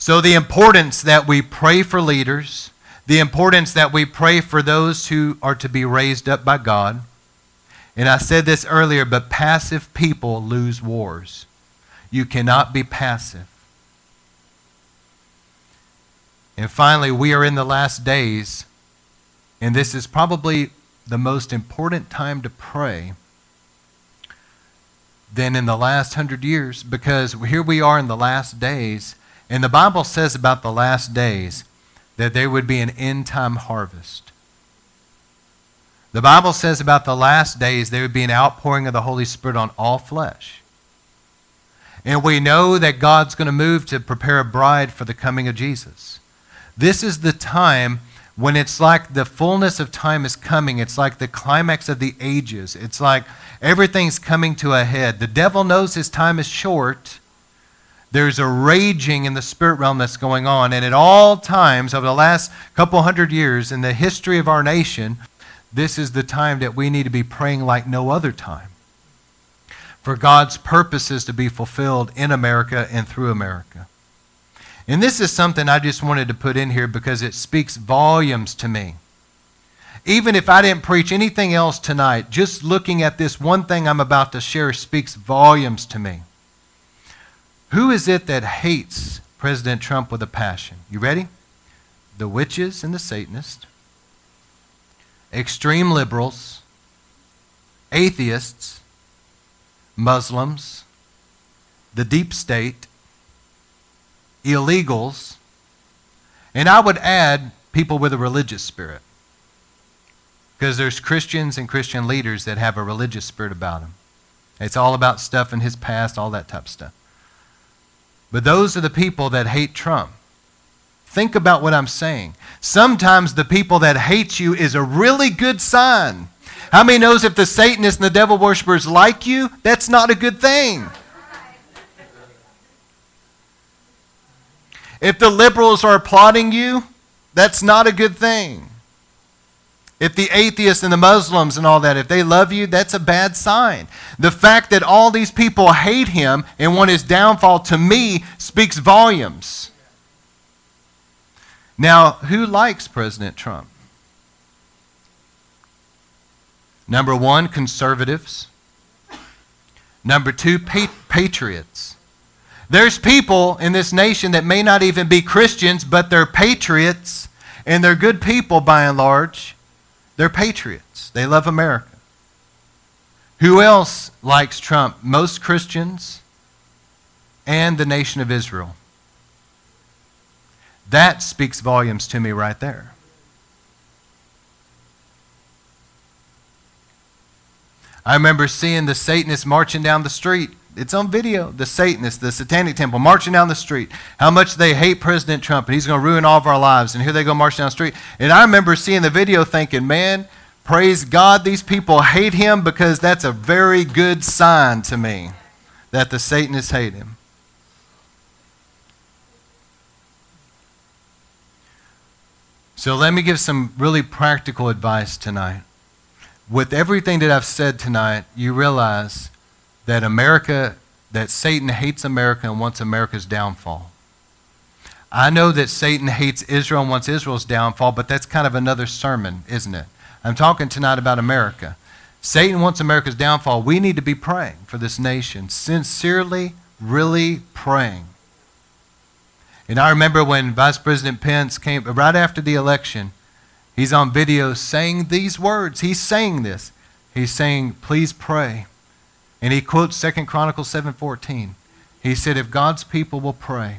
So, the importance that we pray for leaders, the importance that we pray for those who are to be raised up by God. And I said this earlier, but passive people lose wars. You cannot be passive. And finally, we are in the last days, and this is probably the most important time to pray than in the last hundred years because here we are in the last days, and the Bible says about the last days that there would be an end time harvest. The Bible says about the last days there would be an outpouring of the Holy Spirit on all flesh. And we know that God's going to move to prepare a bride for the coming of Jesus. This is the time when it's like the fullness of time is coming. It's like the climax of the ages. It's like everything's coming to a head. The devil knows his time is short. There's a raging in the spirit realm that's going on. And at all times, over the last couple hundred years in the history of our nation, this is the time that we need to be praying like no other time for God's purposes to be fulfilled in America and through America. And this is something I just wanted to put in here because it speaks volumes to me. Even if I didn't preach anything else tonight, just looking at this one thing I'm about to share speaks volumes to me. Who is it that hates President Trump with a passion? You ready? The witches and the Satanists, extreme liberals, atheists, Muslims, the deep state, illegals, and I would add people with a religious spirit. Because there's Christians and Christian leaders that have a religious spirit about them. It's all about stuff in his past, all that type of stuff. But those are the people that hate Trump. Think about what I'm saying. Sometimes the people that hate you is a really good sign. How many knows if the Satanists and the devil worshippers like you, that's not a good thing? If the liberals are applauding you, that's not a good thing. If the atheists and the Muslims and all that, if they love you, that's a bad sign. The fact that all these people hate him and want his downfall to me speaks volumes. Now, who likes President Trump? Number one, conservatives. Number two, patriots. There's people in this nation that may not even be Christians, but they're patriots, and they're good people by and large. They're patriots. They love America. Who else likes Trump? Most Christians and the nation of Israel. That speaks volumes to me right there. I remember seeing the Satanists marching down the street it's on video. The Satanists, the Satanic Temple, marching down the street. How much they hate President Trump, and he's going to ruin all of our lives. And here they go marching down the street. And I remember seeing the video thinking, man, praise God, these people hate him because that's a very good sign to me that the Satanists hate him. So let me give some really practical advice tonight. with everything that I've said tonight, you realize that America, that Satan hates America and wants America's downfall. I know that Satan hates Israel and wants Israel's downfall, but that's kind of another sermon, isn't it? I'm talking tonight about America. Satan wants America's downfall. We need to be praying for this nation, sincerely, really praying. And I remember when Vice President Pence came, right after the election, he's on video saying these words. He's saying this. He's saying, please pray. And he quotes Second Chronicles 7.14. He said, if God's people will pray,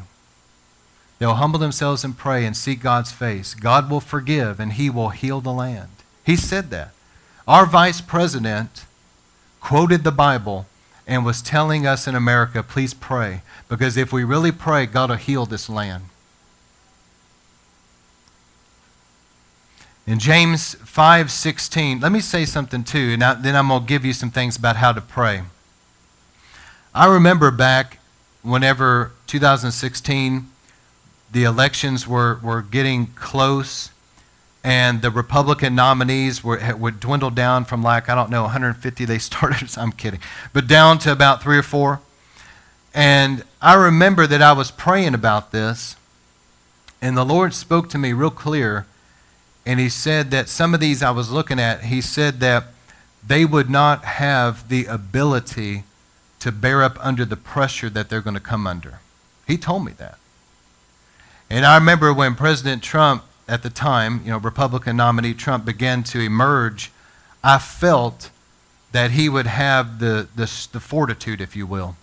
they'll humble themselves and pray and seek God's face, God will forgive and he will heal the land. He said that. Our vice president quoted the Bible and was telling us in America, please pray. Because if we really pray, God will heal this land. In James 5:16, let me say something too, and then I'm going to give you some things about how to pray. I remember back whenever 2016 the elections were, were getting close and the Republican nominees were would dwindle down from like I don't know 150 they started. I'm kidding, but down to about three or four. And I remember that I was praying about this, and the Lord spoke to me real clear, and He said that some of these I was looking at. He said that they would not have the ability to bear up under the pressure that they're going to come under. He told me that. And I remember when President Trump at the time, you know, Republican nominee Trump began to emerge, I felt that he would have the, the, the fortitude, if you will.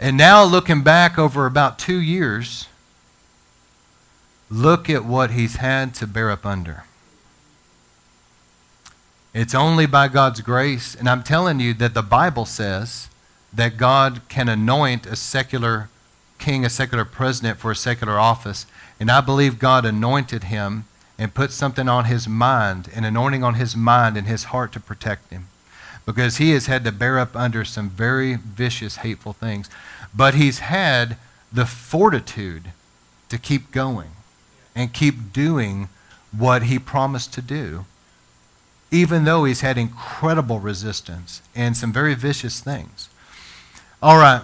And now, looking back over about two years, look at what he's had to bear up under. It's only by God's grace, and I'm telling you that the Bible says that God can anoint a secular king, a secular president for a secular office. And I believe God anointed him and put something on his mind, an anointing on his mind and his heart to protect him. Because he has had to bear up under some very vicious, hateful things. But he's had the fortitude to keep going and keep doing what he promised to do, even though he's had incredible resistance and some very vicious things. All right.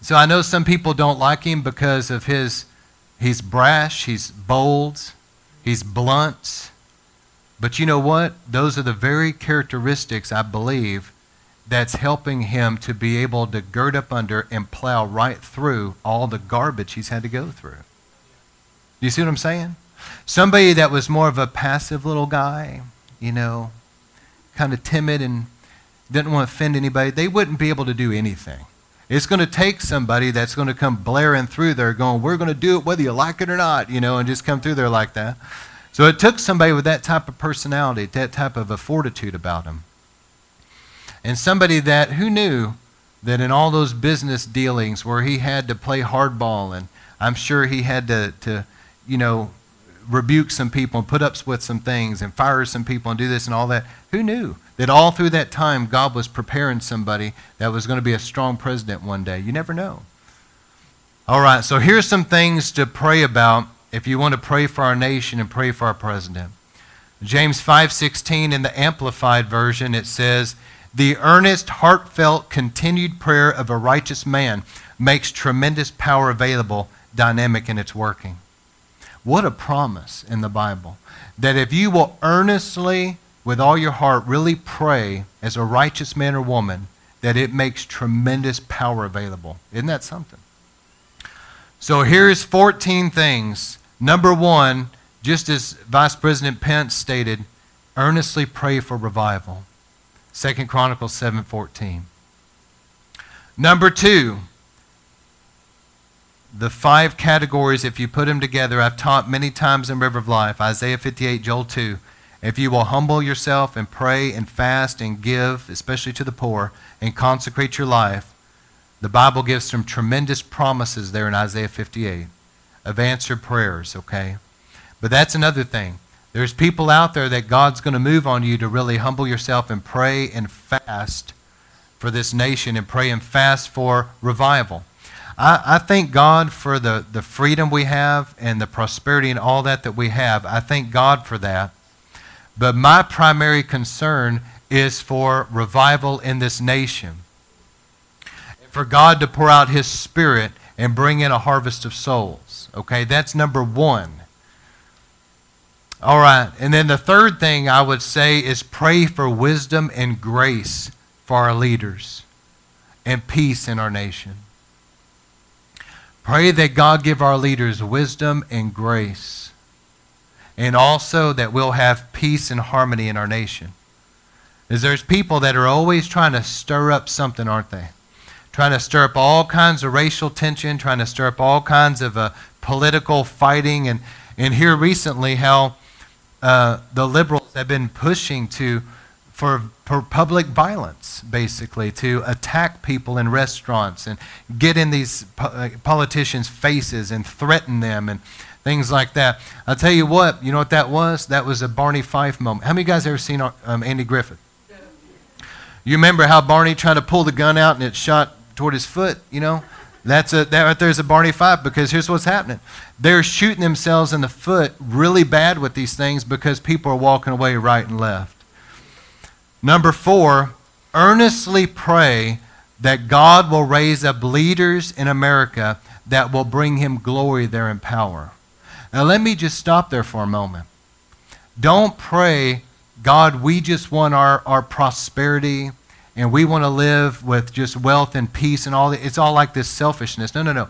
So I know some people don't like him because of his he's brash, he's bold, he's blunt. But you know what? Those are the very characteristics I believe that's helping him to be able to gird up under and plow right through all the garbage he's had to go through. Do you see what I'm saying? Somebody that was more of a passive little guy, you know, kind of timid and didn't want to offend anybody, they wouldn't be able to do anything. It's going to take somebody that's going to come blaring through there going, we're going to do it whether you like it or not, you know, and just come through there like that. So it took somebody with that type of personality, that type of a fortitude about him. And somebody that, who knew that in all those business dealings where he had to play hardball and I'm sure he had to, to you know, rebuke some people and put up with some things and fire some people and do this and all that. Who knew that all through that time God was preparing somebody that was going to be a strong president one day? You never know. All right, so here's some things to pray about if you want to pray for our nation and pray for our president. James 5:16 in the amplified version it says, "The earnest, heartfelt, continued prayer of a righteous man makes tremendous power available, dynamic in its working." What a promise in the Bible. That if you will earnestly, with all your heart, really pray as a righteous man or woman, that it makes tremendous power available. Isn't that something? So here's 14 things. Number one, just as Vice President Pence stated, earnestly pray for revival. 2 Chronicles 7:14. Number 2, the five categories, if you put them together, I've taught many times in River of Life Isaiah 58, Joel 2. If you will humble yourself and pray and fast and give, especially to the poor, and consecrate your life, the Bible gives some tremendous promises there in Isaiah 58 of answered prayers, okay? But that's another thing. There's people out there that God's going to move on you to really humble yourself and pray and fast for this nation and pray and fast for revival. I, I thank God for the, the freedom we have and the prosperity and all that that we have. I thank God for that. But my primary concern is for revival in this nation. For God to pour out His Spirit and bring in a harvest of souls. Okay, that's number one. All right, and then the third thing I would say is pray for wisdom and grace for our leaders and peace in our nation. Pray that God give our leaders wisdom and grace, and also that we'll have peace and harmony in our nation. Is there's people that are always trying to stir up something, aren't they? Trying to stir up all kinds of racial tension, trying to stir up all kinds of uh, political fighting, and and here recently how uh, the liberals have been pushing to for, for public violence, basically, to attack people in restaurants and get in these po- uh, politicians' faces and threaten them and things like that. I'll tell you what, you know what that was? That was a Barney Fife moment. How many guys ever seen um, Andy Griffith? You remember how Barney tried to pull the gun out and it shot toward his foot, you know? That's a, that right there's a Barney Fife because here's what's happening. They're shooting themselves in the foot really bad with these things because people are walking away right and left. Number four, earnestly pray that God will raise up leaders in America that will bring him glory there in power. Now, let me just stop there for a moment. Don't pray, God, we just want our, our prosperity and we want to live with just wealth and peace and all that. It's all like this selfishness. No, no, no.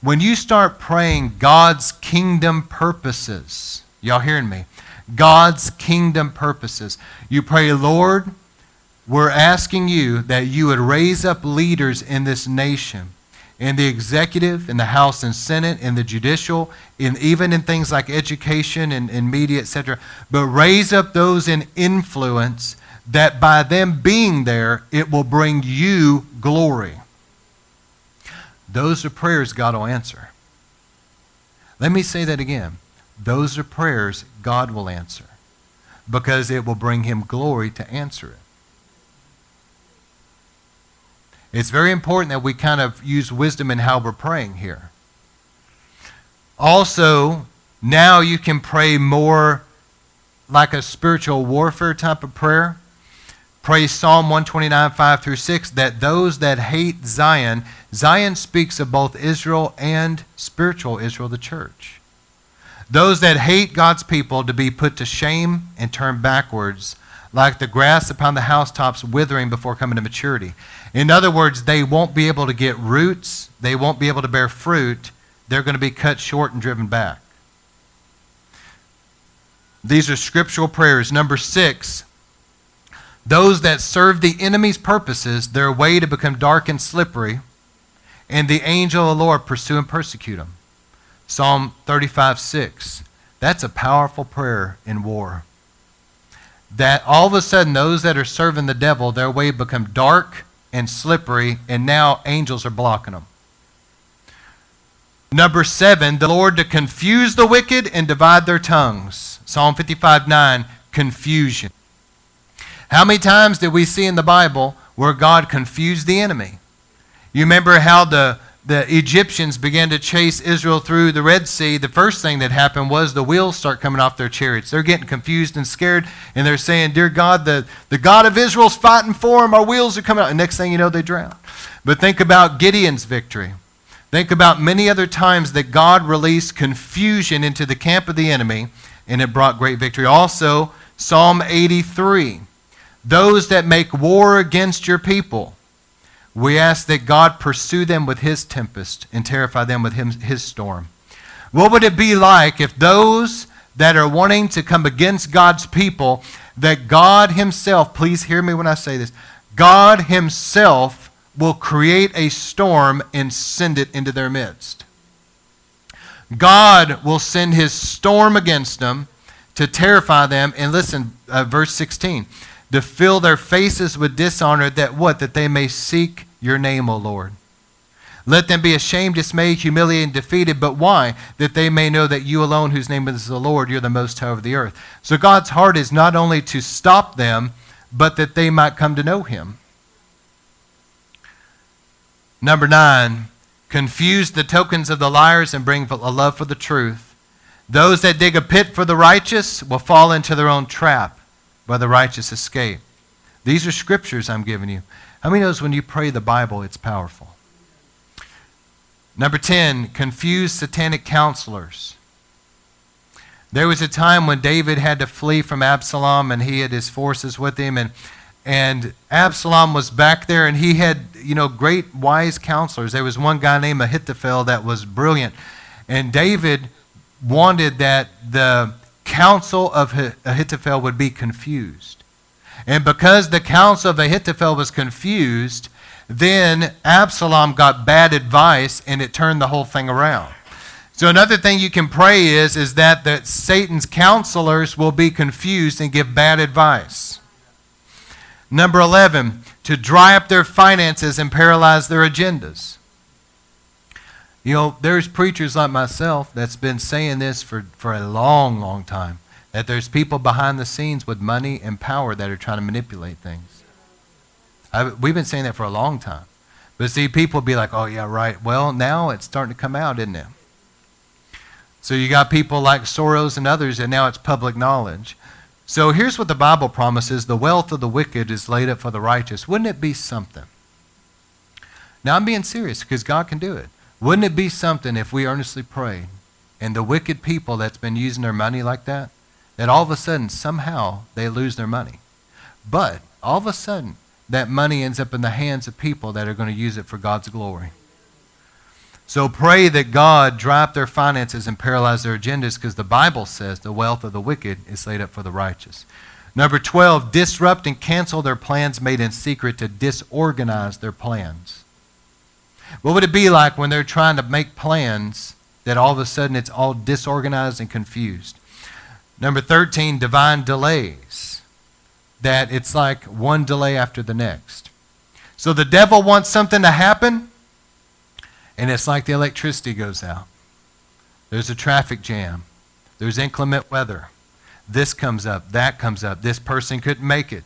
When you start praying God's kingdom purposes, y'all hearing me? God's kingdom purposes. You pray, Lord, we're asking you that you would raise up leaders in this nation, in the executive, in the House and Senate, in the judicial, in even in things like education and, and media, etc. But raise up those in influence that by them being there, it will bring you glory. Those are prayers God will answer. Let me say that again. Those are prayers God will answer because it will bring him glory to answer it. It's very important that we kind of use wisdom in how we're praying here. Also, now you can pray more like a spiritual warfare type of prayer. Pray Psalm 129, 5 through 6, that those that hate Zion, Zion speaks of both Israel and spiritual Israel, the church. Those that hate God's people to be put to shame and turned backwards, like the grass upon the housetops withering before coming to maturity. In other words, they won't be able to get roots, they won't be able to bear fruit, they're going to be cut short and driven back. These are scriptural prayers. Number six, those that serve the enemy's purposes, their way to become dark and slippery, and the angel of the Lord pursue and persecute them. Psalm 35 6. That's a powerful prayer in war. That all of a sudden, those that are serving the devil, their way become dark and slippery, and now angels are blocking them. Number seven, the Lord to confuse the wicked and divide their tongues. Psalm 55 9, confusion. How many times did we see in the Bible where God confused the enemy? You remember how the, the Egyptians began to chase Israel through the Red Sea. The first thing that happened was the wheels start coming off their chariots. They're getting confused and scared, and they're saying, Dear God, the, the God of Israel's fighting for them. Our wheels are coming out. And next thing you know, they drown. But think about Gideon's victory. Think about many other times that God released confusion into the camp of the enemy, and it brought great victory. Also, Psalm 83 those that make war against your people. We ask that God pursue them with his tempest and terrify them with his storm. What would it be like if those that are wanting to come against God's people, that God himself, please hear me when I say this, God himself will create a storm and send it into their midst. God will send his storm against them to terrify them. And listen, uh, verse 16 to fill their faces with dishonor, that what? That they may seek your name, O Lord. Let them be ashamed, dismayed, humiliated, and defeated. But why? That they may know that you alone, whose name is the Lord, you're the most high over the earth. So God's heart is not only to stop them, but that they might come to know him. Number nine, confuse the tokens of the liars and bring a love for the truth. Those that dig a pit for the righteous will fall into their own trap, but the righteous escape. These are scriptures I'm giving you. How many knows when you pray the Bible, it's powerful? Number 10, confuse satanic counselors. There was a time when David had to flee from Absalom and he had his forces with him and and Absalom was back there and he had, you know, great wise counselors. There was one guy named Ahithophel that was brilliant. And David wanted that the counsel of Ahithophel would be confused. And because the counsel of Ahithophel was confused, then Absalom got bad advice and it turned the whole thing around. So another thing you can pray is, is that the, Satan's counselors will be confused and give bad advice. Number 11, to dry up their finances and paralyze their agendas. You know, there's preachers like myself that's been saying this for, for a long, long time. That there's people behind the scenes with money and power that are trying to manipulate things. I, we've been saying that for a long time. But see, people be like, oh, yeah, right. Well, now it's starting to come out, isn't it? So you got people like Soros and others, and now it's public knowledge. So here's what the Bible promises the wealth of the wicked is laid up for the righteous. Wouldn't it be something? Now, I'm being serious because God can do it. Wouldn't it be something if we earnestly prayed and the wicked people that's been using their money like that, that all of a sudden, somehow, they lose their money? But all of a sudden, that money ends up in the hands of people that are going to use it for God's glory. So pray that God dry up their finances and paralyze their agendas because the Bible says the wealth of the wicked is laid up for the righteous. Number 12, disrupt and cancel their plans made in secret to disorganize their plans. What would it be like when they're trying to make plans that all of a sudden it's all disorganized and confused? Number 13, divine delays. That it's like one delay after the next. So the devil wants something to happen, and it's like the electricity goes out. There's a traffic jam. There's inclement weather. This comes up, that comes up. This person couldn't make it.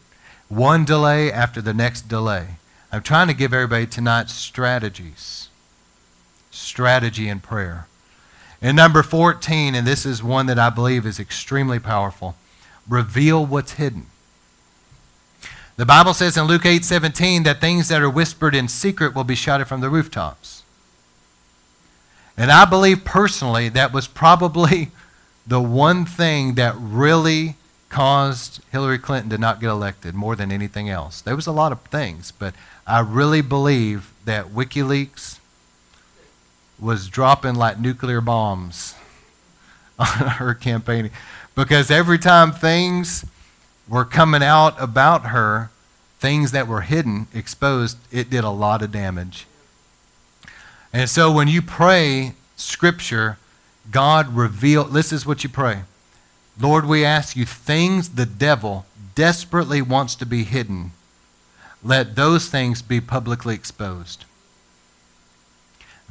One delay after the next delay. I'm trying to give everybody tonight strategies. Strategy in prayer. And number 14, and this is one that I believe is extremely powerful reveal what's hidden. The Bible says in Luke 8 17 that things that are whispered in secret will be shouted from the rooftops. And I believe personally that was probably the one thing that really caused Hillary Clinton to not get elected more than anything else. There was a lot of things, but I really believe that WikiLeaks was dropping like nuclear bombs on her campaigning because every time things were coming out about her, things that were hidden, exposed, it did a lot of damage. And so when you pray scripture, God reveal this is what you pray. Lord, we ask you things the devil desperately wants to be hidden. Let those things be publicly exposed.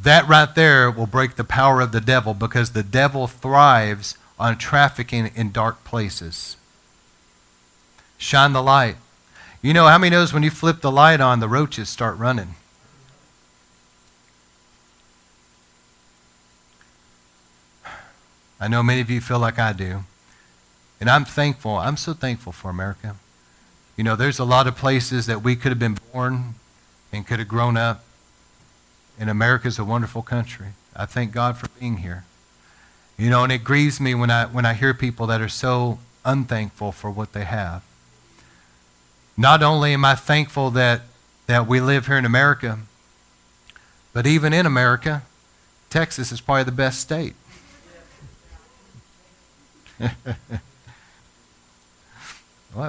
That right there will break the power of the devil because the devil thrives on trafficking in dark places. Shine the light. You know how many knows when you flip the light on, the roaches start running? I know many of you feel like I do. And I'm thankful. I'm so thankful for America. You know, there's a lot of places that we could have been born and could have grown up. And America's a wonderful country. I thank God for being here. You know, and it grieves me when I, when I hear people that are so unthankful for what they have. Not only am I thankful that, that we live here in America, but even in America, Texas is probably the best state. well,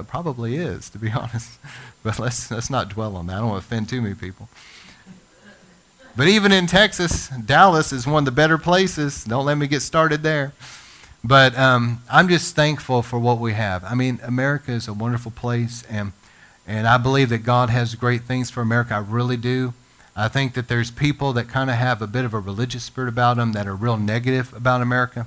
it probably is, to be honest. But let's, let's not dwell on that. I don't want to offend too many people. But even in Texas, Dallas is one of the better places. Don't let me get started there. But um, I'm just thankful for what we have. I mean, America is a wonderful place, and, and I believe that God has great things for America. I really do. I think that there's people that kind of have a bit of a religious spirit about them that are real negative about America.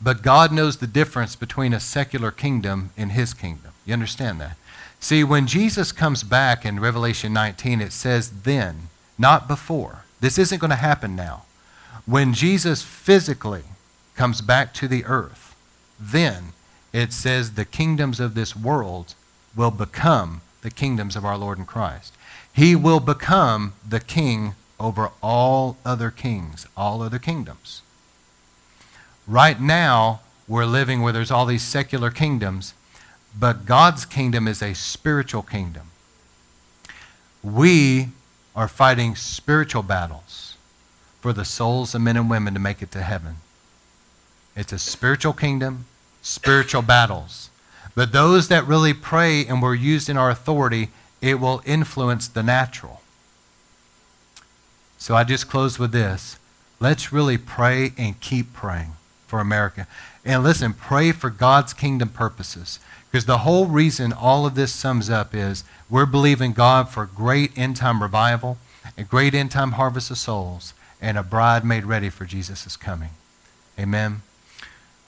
But God knows the difference between a secular kingdom and his kingdom. You understand that? See, when Jesus comes back in Revelation 19, it says then, not before. This isn't going to happen now. When Jesus physically comes back to the earth, then it says the kingdoms of this world will become the kingdoms of our Lord and Christ. He will become the king over all other kings, all other kingdoms. Right now, we're living where there's all these secular kingdoms, but God's kingdom is a spiritual kingdom. We are fighting spiritual battles for the souls of men and women to make it to heaven. It's a spiritual kingdom, spiritual battles. But those that really pray and were used in our authority, it will influence the natural. So I just close with this. Let's really pray and keep praying for America. And listen, pray for God's kingdom purposes. Because the whole reason all of this sums up is we're believing God for great end time revival, a great end time harvest of souls, and a bride made ready for Jesus' coming. Amen.